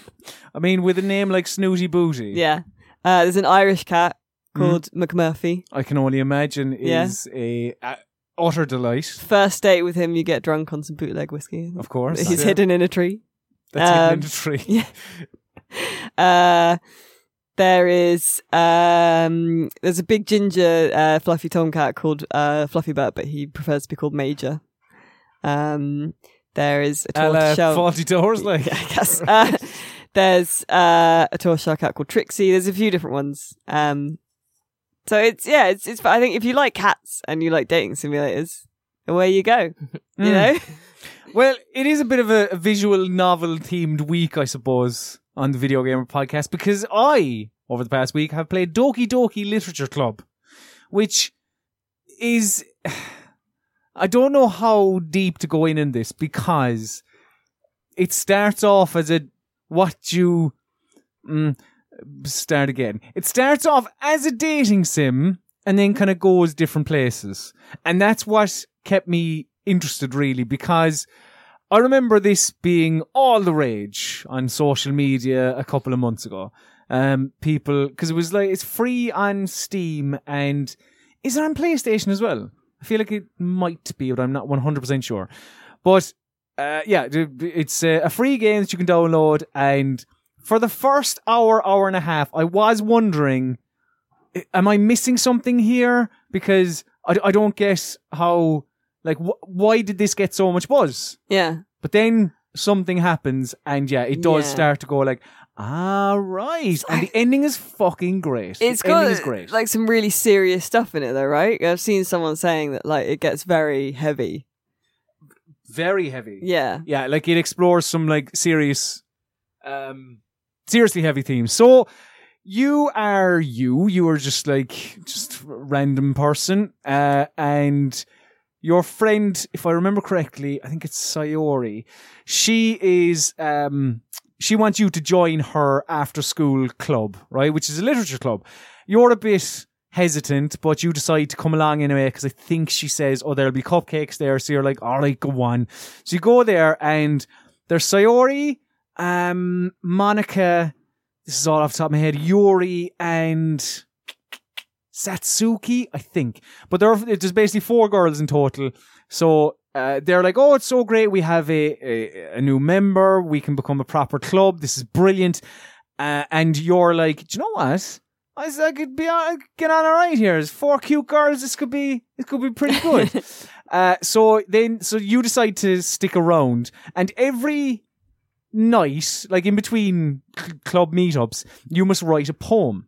I mean, with a name like Snooty Booty, yeah, uh, there's an Irish cat Mhm. called McMurphy. I can only imagine Yeah. is a, a utter delight. First date with him, you get drunk on some bootleg whiskey. Of course, He's hidden in a tree. That's hidden in um, the tree. Yeah. Uh, there is um, there's a big ginger uh, fluffy tomcat called uh, Fluffy Butt, but he prefers to be called Major. Um, there is a la tortoiseshell. faulty doors, like Yeah, I guess. Uh, there's uh, a tortoiseshell cat called Trixie. There's a few different ones. Um, so it's yeah, it's it's. I think if you like cats and you like dating simulators, away you go. You Mm. know. Well, it is a bit of a, a visual novel themed week, I suppose, on the Video Gamer podcast because I, over the past week, have played Doki Doki Literature Club, which is. I don't know how deep to go in in this because it starts off as a what you mm, start again. It starts off as a dating sim and then kind of goes different places, and that's what kept me interested really because I remember this being all the rage on social media a couple of months ago. Um, people because it was like it's free on Steam and is it on PlayStation as well? I feel like it might be, but I'm not 100% sure. But uh, yeah, it's uh, a free game that you can download. And for the first hour, hour and a half, I was wondering, am I missing something here? Because I, I don't get how, like, wh- why did this get so much buzz? Yeah. But then something happens, and yeah, it does Yeah. start to go like, ah, right. And the ending is fucking great. It's the ending got is great. like some really serious stuff in it though, right? I've seen someone saying that like it gets very heavy. very heavy. Yeah. Yeah, like it explores some like serious, um, seriously heavy themes. So you are you. You are just like just a random person, uh, and your friend, if I remember correctly, I think it's Sayori. She is um. She wants you to join her after school club, right? Which is a literature club. You're a bit hesitant, but you decide to come along anyway because I think she says, "Oh, there'll be cupcakes there." So you're like, "All right, go on." So you go there, and there's Sayori, um, Monika. This is all off the top of my head. Yuri and Natsuki, I think. But there are, there's basically four girls in total. So uh, they're like, "Oh, it's so great! We have a, a a new member. We can become a proper club. This is brilliant." Uh, and you're like, "Do you know what? I said I could be on, I get on all right here. There's four cute girls. This could be this could be pretty good. uh, so then, so you decide to stick around, and every night, like in between cl- club meetups, you must write a poem.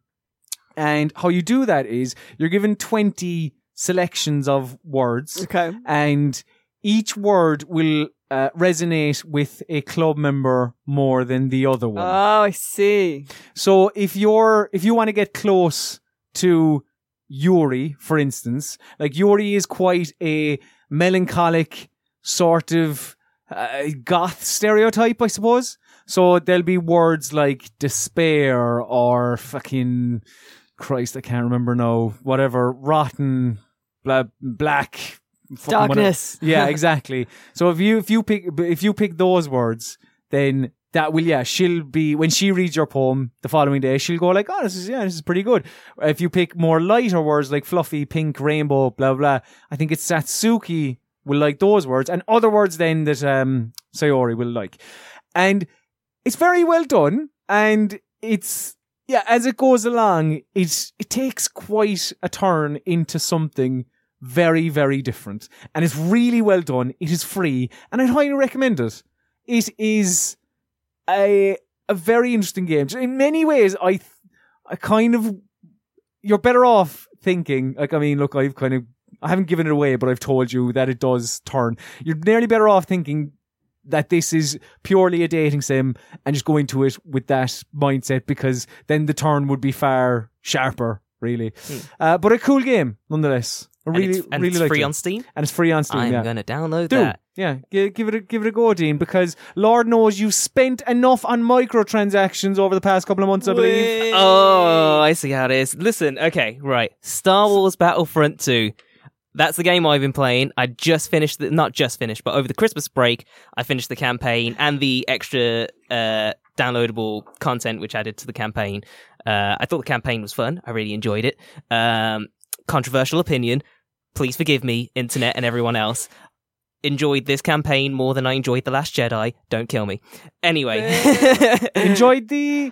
And how you do that is you're given twenty selections of words Okay. and each word will uh, resonate with a club member more than the other one. Oh, I see. so if you're if you want to get close to Yuri, for instance, like Yuri is quite a melancholic sort of uh, goth stereotype, I suppose. So there'll be words like despair or fucking Christ, I can't remember now. Whatever, rotten, blah, black, fucking whatever. Darkness. Yeah, exactly. So if you if you pick if you pick those words, then that will yeah she'll be when she reads your poem the following day she'll go like oh this is yeah this is pretty good. If you pick more lighter words like fluffy, pink, rainbow, blah blah, I think it's Natsuki will like those words and other words then that um Sayori will like, and it's very well done and it's yeah as it goes along it's it takes quite a turn into something very, very different. And it's really well done. It is free, and I'd highly recommend it. It is a a very interesting game. In many ways, I th- I kind of you're better off thinking like I mean, look, I've kind of I haven't given it away, but I've told you that it does turn. You're nearly better off thinking that this is purely a dating sim and just going to it with that mindset because then the turn would be far sharper, really. Uh, but a cool game nonetheless. I And really, it's, and really free it. on Steam. and it's free on Steam. I'm yeah. gonna download Do that. yeah, give, give it a, give it a go, Dean, because Lord knows you've spent enough on microtransactions over the past couple of months, I believe. Oh, I see how it is. Listen, okay, right. Star Wars Battlefront 2. That's the game I've been playing. I just finished, the, not just finished, but over the Christmas break, I finished the campaign and the extra uh, downloadable content which added to the campaign. Uh, I thought the campaign was fun. I really enjoyed it. Um, controversial opinion. Please forgive me, internet and everyone else. Enjoyed this campaign more than I enjoyed The Last Jedi. Don't kill me. Anyway. Enjoyed the.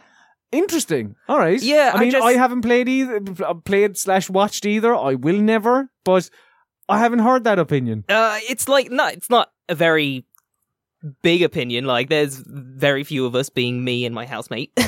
Interesting. All right. Yeah, I I mean, I, just- haven't played either, played slash watched either. I will never, but I haven't heard that opinion. Uh, it's like not. It's not a very big opinion. Like, there's very few of us, being me and my housemate.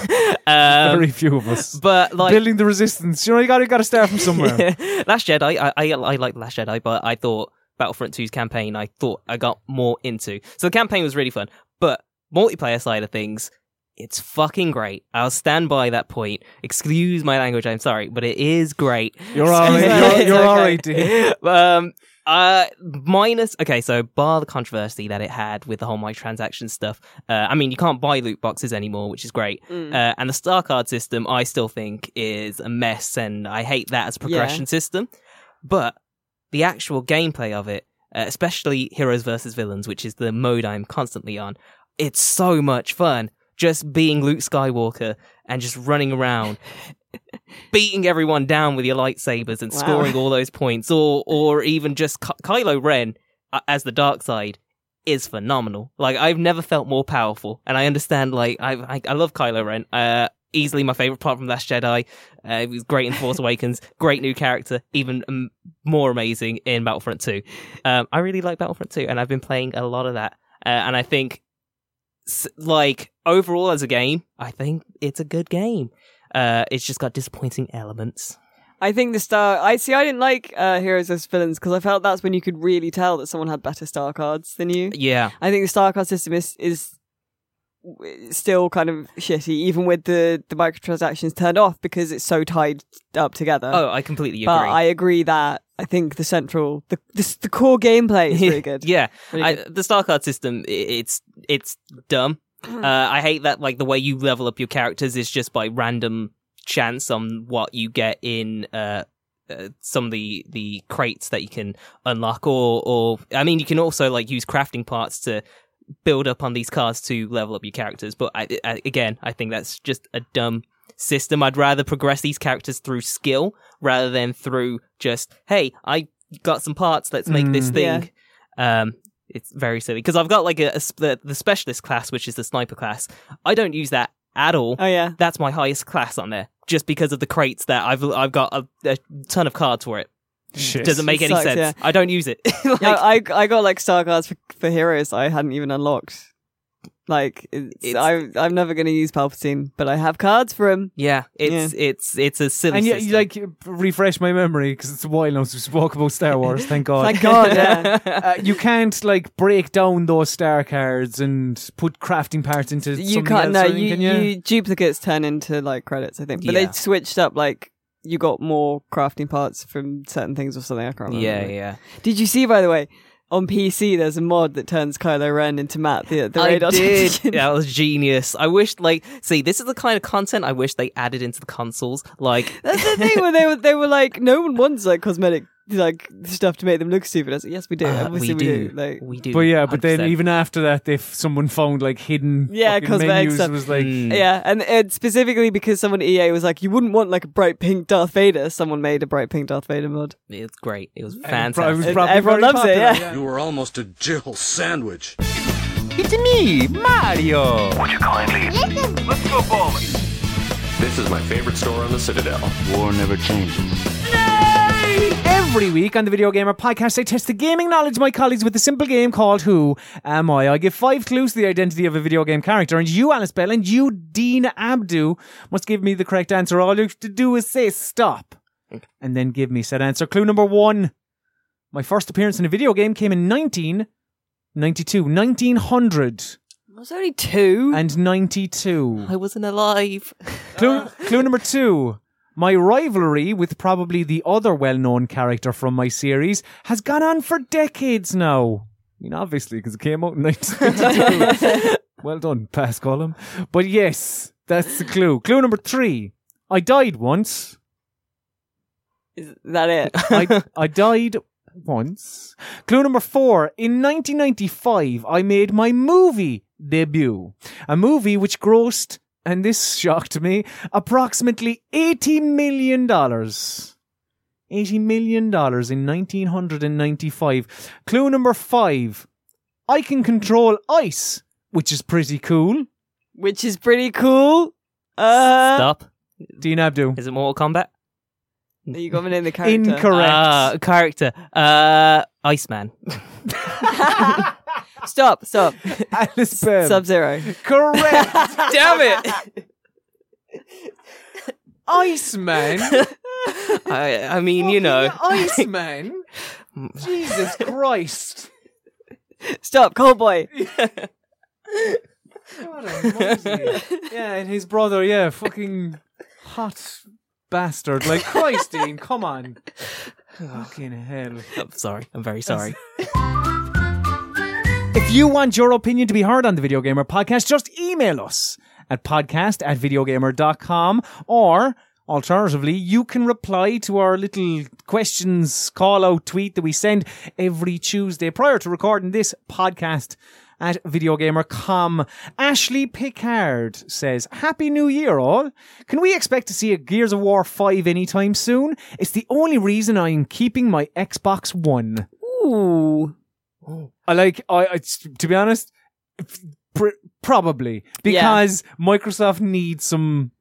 um, Very few of us. but like, Building the resistance. You know, you got to got to start from somewhere. Last Jedi, I, I I like Last Jedi, but I thought Battlefront 2's campaign, I thought I got more into. So the campaign was really fun, but multiplayer side of things. It's fucking great. I'll stand by that point. Excuse my language, I'm sorry, but it is great. You're all right. It's You're, you're okay. all right, Dean. um uh minus okay so bar the controversy that it had with the whole microtransaction stuff uh i mean you can't buy loot boxes anymore which is great. Mm. uh, and the star card system i still think is a mess and i hate that as a progression system. But the actual gameplay of it uh, especially heroes versus villains which is the mode i'm constantly on it's so much fun. Just being luke skywalker and just running around beating everyone down with your lightsabers and Wow. scoring all those points, or or even just Ky- Kylo Ren uh, as the dark side is phenomenal. Like I've never felt more powerful, and I understand. Like I I, I love Kylo Ren. Uh, easily my favorite part from Last Jedi. Uh, he was great in Force Awakens. Great new character, even um, more amazing in Battlefront Two. Um, I really like Battlefront Two, and I've been playing a lot of that. Uh, and I think, like overall as a game, I think it's a good game. Uh, it's just got disappointing elements. I think the star. I see. I didn't like uh, heroes as villains because I felt that's when you could really tell that someone had better star cards than you. Yeah, I think the star card system is is still kind of shitty, even with the the microtransactions turned off because it's so tied up together. Oh, I completely agree. but I agree that I think the central, the the, the core gameplay is really good. yeah, Really I, the star card system, it's it's dumb. Uh, I hate that like the way you level up your characters is just by random chance on what you get in uh, uh, some of the the crates that you can unlock, or or I mean you can also like use crafting parts to build up on these cards to level up your characters. But I, I, again, I think that's just a dumb system. I'd rather progress these characters through skill rather than through just hey, I got some parts, let's make this Mm. thing. Um, it's very silly because I've got like a, a the, the specialist class, which is the sniper class. I don't use that at all. Oh yeah. That's my highest class on there. just because of the crates there. I've I've got a, a ton of cards for it. Shit. Doesn't make It any sucks, sense. yeah. I don't use it. Like, Yeah, I I got like star cards for, for heroes I hadn't even unlocked. Like it's, It's- I I'm never going to use Palpatine, but I have cards for him. yeah, it's it's it's a silly. and you, you like refresh my memory because it's a while now since we spoke about Star Wars. Thank God. Thank God, yeah. uh, you can't like break down those star cards and put crafting parts into you can't. else, No, or you, can you? you duplicates turn into like credits. I think, but Yeah. they switched up. Like you got more crafting parts from certain things or something. I can't remember. yeah, yeah. Did you see, by the way, on PC, there's a mod that turns Kylo Ren into Matt, the, the I did. technician. that was genius. I wish, like, see, this is the kind of content I wish they added into the consoles. Like, That's the thing where they were they were like, no one wants like cosmetic like stuff to make them look stupid. I was like, yes, we do. uh, Obviously, we do, Like, we do. But yeah, but then 100%. even after that, if someone found like hidden Yeah, fucking cosmetic menus, stuff. was like Mm. yeah, and, and specifically because someone at EA was like, you wouldn't want like a bright pink Darth Vader. Someone made a bright pink Darth Vader mod. it's great. It was and it was fantastic. probably Everyone very loves it, popular, yeah. You were almost a Jill sandwich. It's me, Mario. Would you kindly listen? Let's go bowling. This is my favorite store on the Citadel. War never changes. Every week on the Video Gamer podcast, I test the gaming knowledge of my colleagues with a simple game called Who Am I? I give five clues to the identity of a video game character, and you, Alice Bell, and you, Dean Abdu, must give me the correct answer. All you have to do is say stop, and then give me said answer. Clue number one. My first appearance in a video game came in 1992, 1900 I Was only two. and 92. I wasn't alive. Clue, clue number two. My rivalry with probably the other well known character from my series has gone on for decades now. I mean, obviously, because it came out in 1992. well done, pass Colm. But yes, that's the clue. Clue number three. I died once. Is that it? I, I died once. Clue number four. In 1995, I made my movie debut. A movie which grossed, and this shocked me, approximately $80 million. $80 million in 1995. Clue number five. I can control ice, which is pretty cool. Which is pretty cool. Uh, Stop. Dean Abdu. Is it Mortal Kombat? You got me in the character. Incorrect. Ah, character. Uh, Iceman. Stop, stop. Sub Zero. Correct. Damn it! Iceman. I, I mean, you know. Iceman. Jesus Christ. Stop, Cowboy. God almighty. yeah, and his brother, yeah, fucking hot bastard. Like, Christ, Dean, come on. Fucking hell. I'm sorry. I'm very sorry. If you want your opinion to be heard on the Video Gamer podcast, just email us at podcast at videogamer.com or alternatively, you can reply to our little questions call out tweet that we send every Tuesday prior to recording this podcast at videogamer.com. Ashley Picard says, Happy New Year all. Can we expect to see a Gears of War 5 anytime soon? It's the only reason I'm keeping my Xbox One. Ooh. I like. I, I to be honest, pr- probably because Microsoft needs some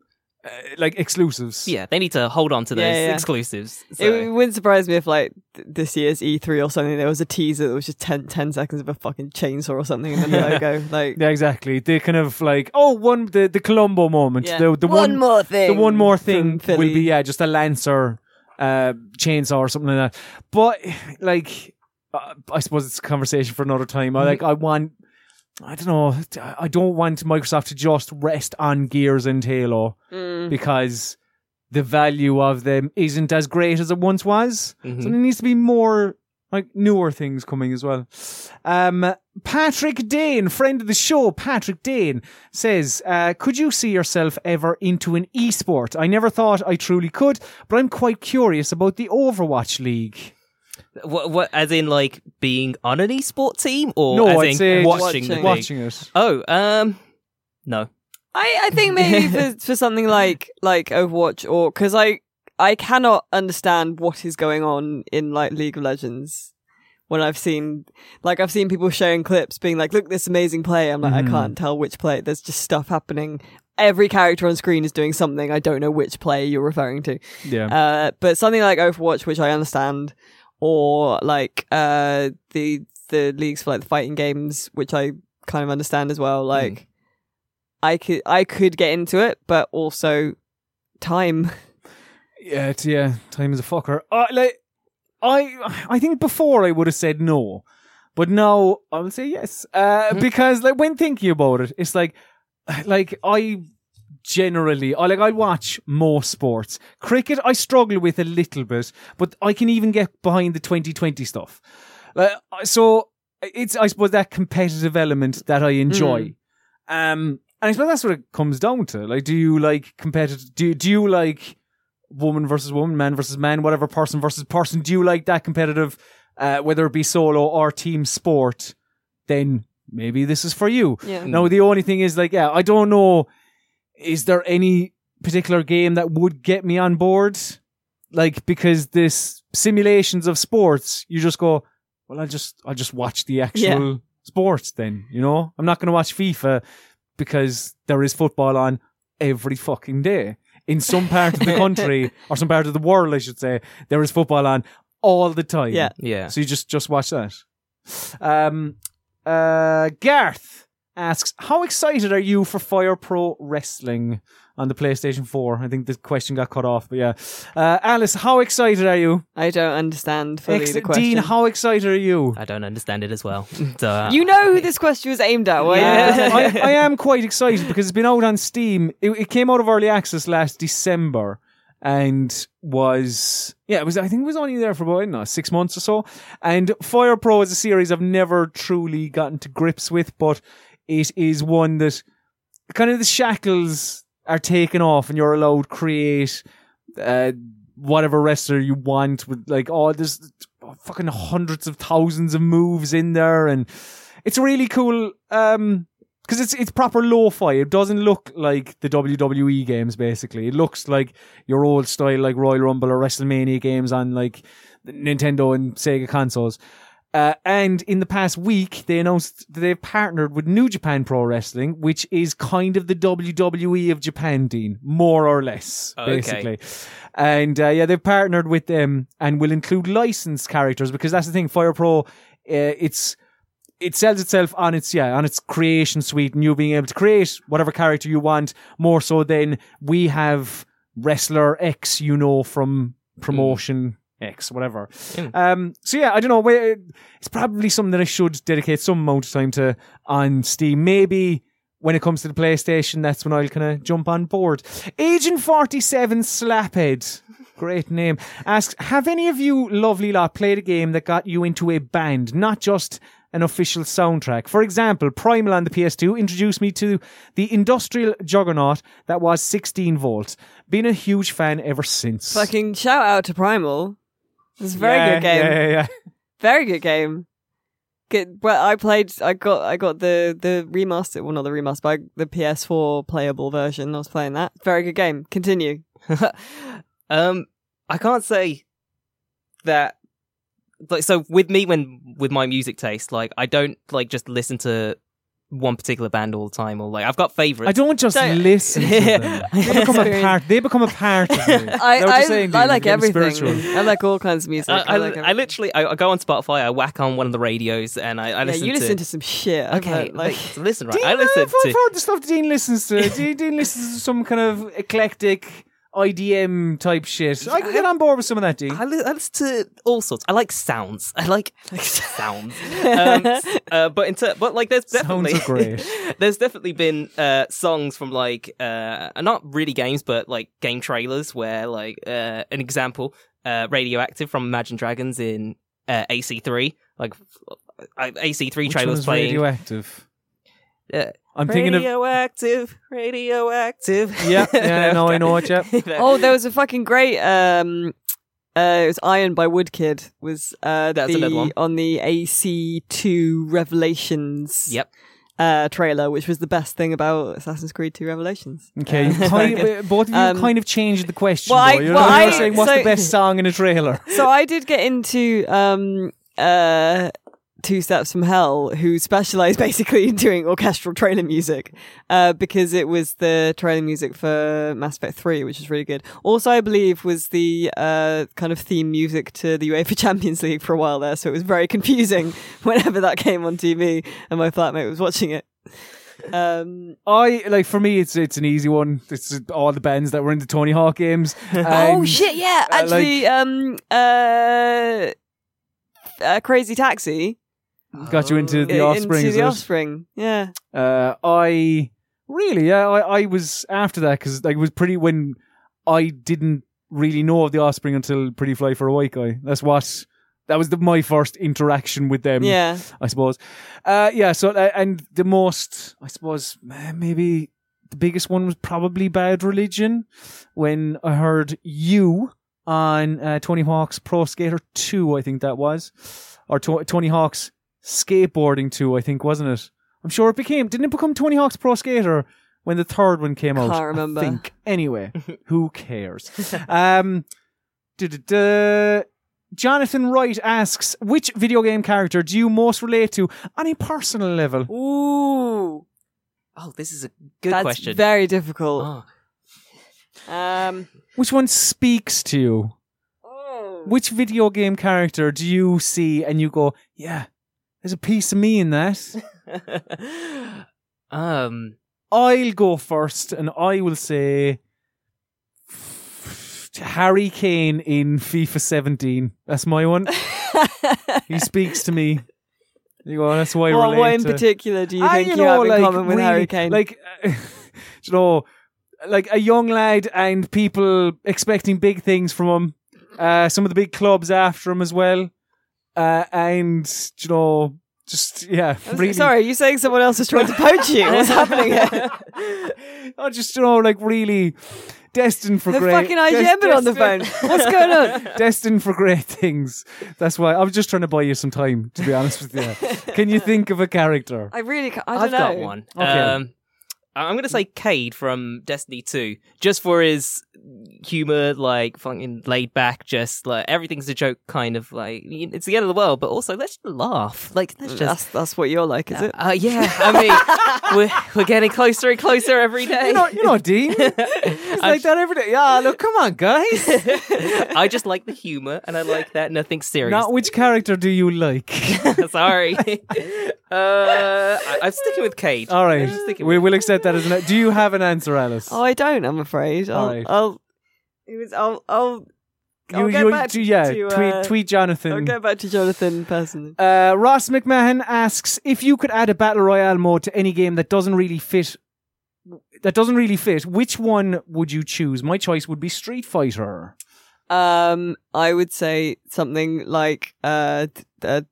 uh, like exclusives. Yeah, they need to hold on to those Yeah, yeah. exclusives. It, so- it wouldn't surprise me if, like, th- this year's E3 or something, there was a teaser that was just 10, 10 seconds of a fucking chainsaw or something and then the logo. Like, Yeah, exactly. They kind of like oh one the the Columbo moment. Yeah. The the one, one, more thing. the one more thing will be yeah just a lancer uh chainsaw or something like that. But like uh, I suppose it's a conversation for another time. I like I want. I don't know. I don't want Microsoft to just rest on Gears and Halo. Mm. because the value of them isn't as great as it once was. Mhm. So there needs to be more like newer things coming as well. Um, Patrick Dane, friend of the show, Patrick Dane says, uh, "Could you see yourself ever into an esport? I never thought I truly could, but I'm quite curious about the Overwatch League." What, what, as in like being on an esports team, or no, as I'd in say watching, just watching it. Oh, um, no. I, I think maybe for, for something like like Overwatch or because I I cannot understand what is going on in like League of Legends when I've seen like I've seen people sharing clips being like look this amazing play I'm like Mhm. I can't tell which play there's just stuff happening every character on screen is doing something. I don't know which play you're referring to. Yeah. Uh, but something like Overwatch, which I understand, or like uh, the the leagues for like the fighting games, which I kind of understand as well. Like, I could I could get into it, but also time. Yeah, it's, yeah. Time is a fucker. Uh, like, I, I think before I would have said no, but now I will say yes. Uh, because like when thinking about it, it's like, like I generally, I like I watch more sports. Cricket, I struggle with a little bit, but I can even get behind the 2020 stuff. Like, so it's I suppose that competitive element that I enjoy. Um, and I suppose that's what it comes down to. Like, do you like competitive? Do do you like woman versus woman, man versus man, whatever, person versus person? Do you like that competitive, uh, whether it be solo or team sport? Then maybe this is for you. Yeah. Now the only thing is like, yeah, I don't know. Is there any particular game that would get me on board? Like because this simulations of sports, you just go, well, I'll just I'll just watch the actual sports then. You know, I'm not going to watch FIFA because there is football on every fucking day. In some part of the country or some part of the world, I should say, there is football on all the time. Yeah. Yeah. So you just just watch that. Um, uh, Garth asks, "How excited are you for Fire Pro Wrestling on the PlayStation 4?" I think the question got cut off, but yeah. Uh, Alice, how excited are you? I don't understand fully Ex- the question. Dean, how excited are you? I don't understand it as well. So, uh, you know who this question was aimed at, why? Yeah, I, I am quite excited because it's been out on Steam. It, it came out of early access last December and was yeah, it was I think it was only there for about I don't know, six months or so. And Fire Pro is a series I've never truly gotten to grips with, but it is one that kind of the shackles are taken off and you're allowed to create uh, whatever wrestler you want with like oh there's fucking hundreds of thousands of moves in there and it's really cool um because it's it's proper lo-fi. It doesn't look like the WWE games. Basically, it looks like your old style, like Royal Rumble or WrestleMania games on like Nintendo and Sega consoles. Uh, and in the past week, they announced that they've partnered with New Japan Pro Wrestling, which is kind of the WWE of Japan, Dean, more or less, Okay. basically. And uh, yeah, they've partnered with them and will include licensed characters because that's the thing. Fire Pro, uh, it's it sells itself on its yeah on its creation suite and you being able to create whatever character you want more so than we have wrestler X you know from promotion X whatever um so yeah I don't know it's probably something that I should dedicate some amount of time to on Steam maybe when it comes to the PlayStation that's when I'll kind of jump on board Agent 47 Slaphead Great name. Asks, have any of you lovely lot played a game that got you into a band, not just an official soundtrack? For example, Primal on the PS2 introduced me to the industrial juggernaut that was 16 volts. Been a huge fan ever since. Fucking shout out to Primal. It's a very Yeah, good game. Yeah, yeah, yeah. Very good game. Good. Well, I played. I got. I got the the remaster. Well, not the remaster, but the PS4 playable version. I was playing that. Very good game. Continue. um, I can't say that. Like, so with me, when with my music taste, like I don't like just listen to one particular band all the time, or like I've got favorites. I don't just Don't- listen to them. They become a Experience. part. They become a part of me. I Is that what I, saying, I Dean? like everything. spiritual. I like all kinds of music. I, I, I, like. I literally, I, I go on Spotify, I whack on one of the radios, and I, I yeah, listen you to. listen to some shit. I okay, like like listen, right? Dean, I uh, listen for, to. for the stuff Dean listens to. Dean, Dean listens to some kind of eclectic IDM type shit. I can get on board with some of that, Dean. I, li- I listen to all sorts. I like sounds. I like, like sounds. Um, s- uh, but in ter- but like there's definitely Sounds are great. there's definitely been uh, songs from like uh, not really games, but like game trailers where like uh, an example, uh, Radioactive from Imagine Dragons in uh, AC3. Like uh, AC3 Which trailer one was is playing. radioactive. Uh, I'm thinking of radioactive, radioactive. yeah, yeah. No, I know it. Yeah. oh, there was a fucking great. um uh, it was Iron by Woodkid was uh, That's the, another one. on the AC2 Revelations Yep. uh, trailer, which was the best thing about Assassin's Creed 2 Revelations. Okay, Uh, you kind of- both of you Um, kind of changed the question. well, I- though. You're, well, you're I- saying what's so- the best song in a trailer? so I did get into um uh Two Steps from Hell, who specialized basically in doing orchestral trailer music, uh, because it was the trailer music for Mass Effect 3, which is really good. Also, I believe was the, uh, kind of theme music to the UEFA Champions League for a while there. So it was very confusing whenever that came on TV and my flatmate was watching it. Um, I like for me, it's it's an easy one. It's all the bands that were in the Tony Hawk games. oh shit, yeah. uh, Actually, um, uh, uh, Crazy Taxi. Got you into the uh, Offspring. Into the? Offspring. Yeah. Uh, I really, yeah, I, I was after that because like it was pretty when I didn't really know of the Offspring until Pretty Fly for a White Guy. That's what that was the, my first interaction with them. Yeah. I suppose. Uh, yeah. So uh, and the most, I suppose, uh, maybe the biggest one was probably Bad Religion when I heard you on uh, Tony Hawk's Pro Skater Two. I think that was, or to- Tony Hawk's Skateboarding too, I think wasn't it? I'm sure it became. Didn't it become Tony Hawk's Pro Skater when the third one came out? I can't remember. I think. Anyway, who cares? um, duh-duh-duh. Jonathan Wright asks, which video game character do you most relate to on a personal level? Ooh. Oh, this is a good That's question. very difficult. Oh. Um. Which one speaks to you? oh. Which video game character do you see and you go, yeah, there's a piece of me in that? um, I'll go first and I will say Harry Kane in FIFA 17. That's my one. he speaks to me. You go, that's why I What, in to- particular do you Ah, think you, have in common with really, Harry Kane? Like, uh, you know, like a young lad and people expecting big things from him. Uh, some of the big clubs after him as well. Uh, and, you know, just, yeah, really. Sorry, are you saying someone else is trying to poach you? What's happening here? Oh, just, you know, like really destined for The great. fucking IGN des- been on the phone. What's going on? destined for great things. That's why I was just trying to buy you some time, to be honest with you. Can you think of a character? I really, ca- I don't I've know. got one. Okay. Um, I'm gonna say Cayde from Destiny 2, just for his humor, like fucking laid back, just like everything's a joke, kind of like it's the end of the world, but also let's laugh. Like let's just. That's that's what you're like, is it? Uh, yeah, I mean, we're we're getting closer and closer every day. You know, you know, Dean. It's like that every day. Yeah, look, come on, guys. I just like the humor, and I like that nothing serious. Not which character do you like? Sorry. uh, I, I'm sticking with Cayde. All right, we will accept that as an. Do you have an answer, Alice? Oh, I don't. I'm afraid. I'll. All right. I'll. It was. I'll. I'll. I'll you, get you, back do- yeah, to, tweet, uh, tweet Jonathan. I'll get back to Jonathan personally. Uh, Ross McMahon asks if you could add a battle royale mode to any game that doesn't really fit. That doesn't really fit. Which one would you choose? My choice would be Street Fighter. Um, I would say something like uh, uh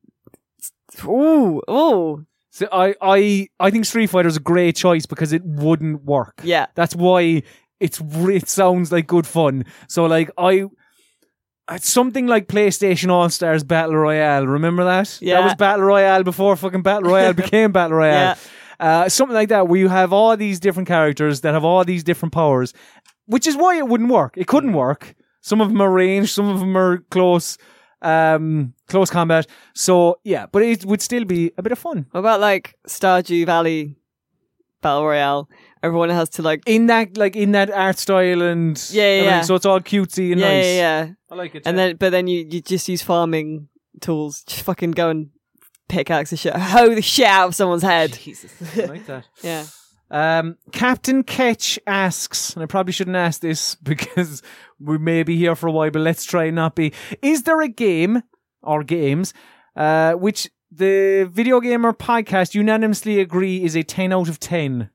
ooh, ooh, So I, I, I think Street Fighter is a great choice because it wouldn't work. yeah. That's why it's it sounds like good fun. So like I it's something like PlayStation All Stars Battle Royale. Remember that? Yeah. That Yeah. was Battle Royale before fucking Battle Royale became Battle Royale. Uh, something like that where you have all these different characters that have all these different powers, which is why it wouldn't work. It couldn't work. Some of them are ranged, some of them are close, um, close combat. So yeah, but it would still be a bit of fun. What about like Stardew Valley Battle Royale? Everyone has to like in that like in that art style and Yeah, yeah, everything. yeah. so it's all cutesy and yeah, nice. yeah, yeah. I like it. And then, but then you you just use farming tools. Just fucking go and pickaxe the shit, hoe the shit out of someone's head. Jesus. I like that. Yeah. Um, Captain Ketch asks, and I probably shouldn't ask this because we may be here for a while, but let's try and not be. Is there a game or games uh, which the Video Gamer podcast unanimously agree is a 10 out of 10?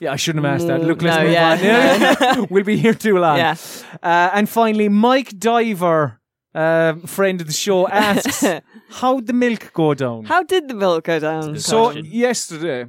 Yeah, I shouldn't have asked that. Mm, Look, let's no, move yeah. on. we'll be here too long. Yeah. Uh, and finally, Mike Diver, uh, friend of the show, asks, how'd the milk go down? How did the milk go down? So question. yesterday,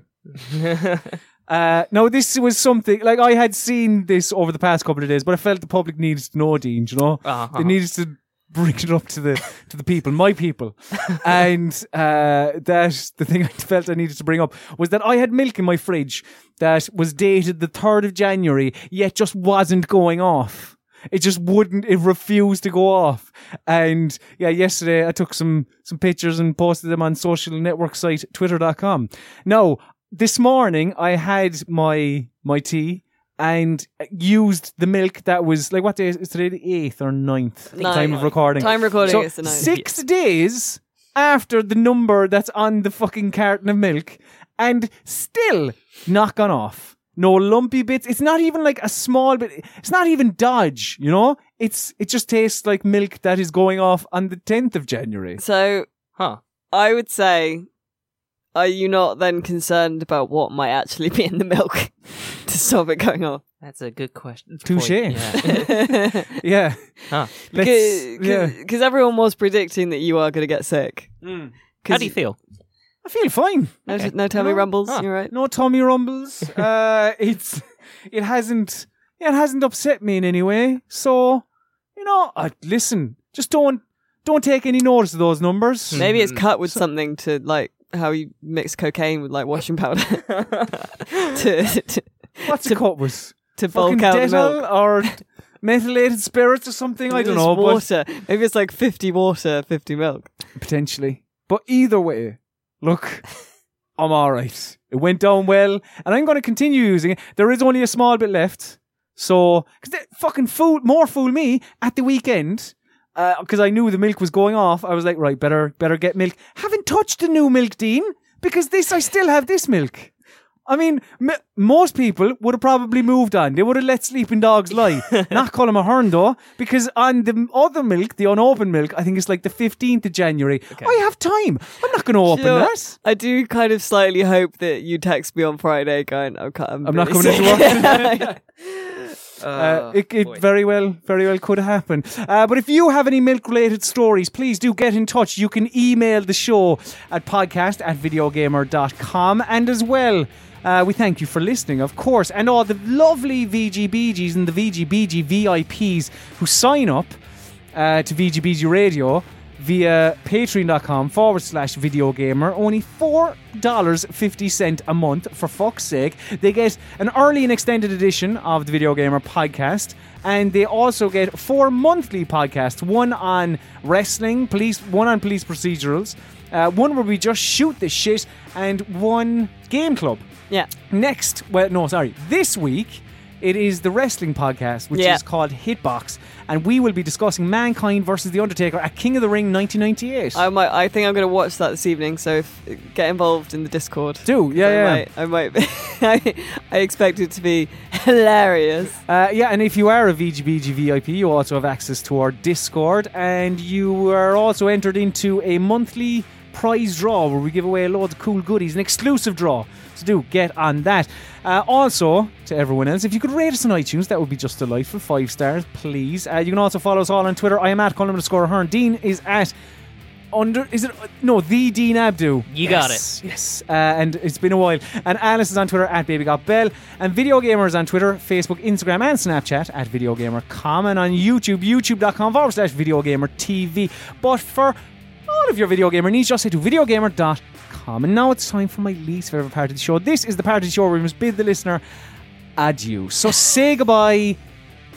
uh, no, this was something like I had seen this over the past couple of days, but I felt the public needed to know, Dean. You know, Uh-huh. they needed to bring it up to the to the people, my people, and uh, that the thing I felt I needed to bring up was that I had milk in my fridge that was dated the third of January, yet just wasn't going off. It just wouldn't. It refused to go off. And yeah, yesterday I took some some pictures and posted them on social network site twitter.com. Now this morning I had my my tea and used the milk that was like what day is is today the eighth or 9th Ninth. time of recording. Time recording So is the ninth. six days after the number that's on the fucking carton of milk, and still not gone off. No lumpy bits. It's not even like a small bit. It's not even Dodge. You know, it's it just tastes like milk that is going off on the tenth of January. So Huh. I would say, are you not then concerned about what might actually be in the milk to stop it going off? That's a good question. Touche. Yeah. Yeah, Huh. Let's- yeah. Because everyone was predicting that you are going to get sick. How do you feel? I feel fine. No, Okay. no tummy rumbles. Huh. You're right. No Tommy rumbles. uh, it's it hasn't it hasn't upset me in any way. So you know, I, listen, just don't don't take any notice of those numbers. Maybe it's cut with something to like how you mix cocaine with like washing powder to to, What's it cut with? to bulk out the milk. Or methylated spirits or something? I don't know, but Water. Maybe it's like fifty water, fifty milk. potentially. But either way, look, I'm all right. It went down well, and I'm going to continue using it. There is only a small bit left, so because fucking fool, more fool me at the weekend. Uh, because I knew the milk was going off, I was like, right, better, better get milk. Haven't touched the new milk, Dean, because this, I still have this milk. I mean, m- most people would have probably moved on. They would have let sleeping dogs lie. Not Colm Ahern though, because on the other milk, the unopened milk, I think it's like the 15th of January. I have time. I'm not going to open You know, that. I do kind of slightly hope that you text me on Friday going, I'm, I'm, I'm not coming into work. Uh, it it very well, very well could happen. Uh, but if you have any milk related stories, please do get in touch. You can email the show at podcast at videogamer.com. And as well, uh, we thank you for listening, of course, and all the lovely VGBGs and the VGBG VIPs who sign up uh, to VGBG Radio via patreon.com forward slash video gamer. Only $4.50 a month, for fuck's sake. They get an early and extended edition of the Video Gamer podcast. And they also get four monthly podcasts one on wrestling, police, one on police procedurals, uh, one where we just shoot the shit, and one game club. yeah. Next, well, no, sorry, this week it is the wrestling podcast, which Yeah. is called Hitbox, and we will be discussing Mankind versus The Undertaker at King of the Ring 1998. I might. I think I'm going to watch that this evening. So if, get involved in the Discord. Do, yeah, I yeah. Might, I might. Be, I, I expect it to be hilarious. Uh, yeah, and if you are a VGBG VIP, you also have access to our Discord, and you are also entered into a monthly prize draw where we give away loads of cool goodies, an exclusive draw. So do get on that. Uh, also, to everyone else, if you could rate us on iTunes, that would be just delightful. Five stars, please. Uh, you can also follow us all on Twitter. I am at Colm underscore Ahern. Dean is at under is it no the Dean Abdu? You got it. Yes, uh, and it's been a while. And Alice is on Twitter at Baby Got Bell, and Video Gamer is on Twitter, Facebook, Instagram, and Snapchat at Video Gamer. Comment on YouTube, YouTube.com forward slash Video Gamer TV. But for all of your Video Gamer needs, just head to videogamer.com. And now it's time for my least favorite part of the show. This is the part of the show where we must bid the listener adieu. So say goodbye,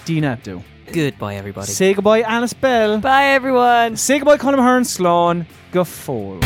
Dean Abdu. Goodbye, everybody. Say goodbye, Alice Bell. Bye, everyone. Say goodbye, Colm Ahern Sloan. Go forward.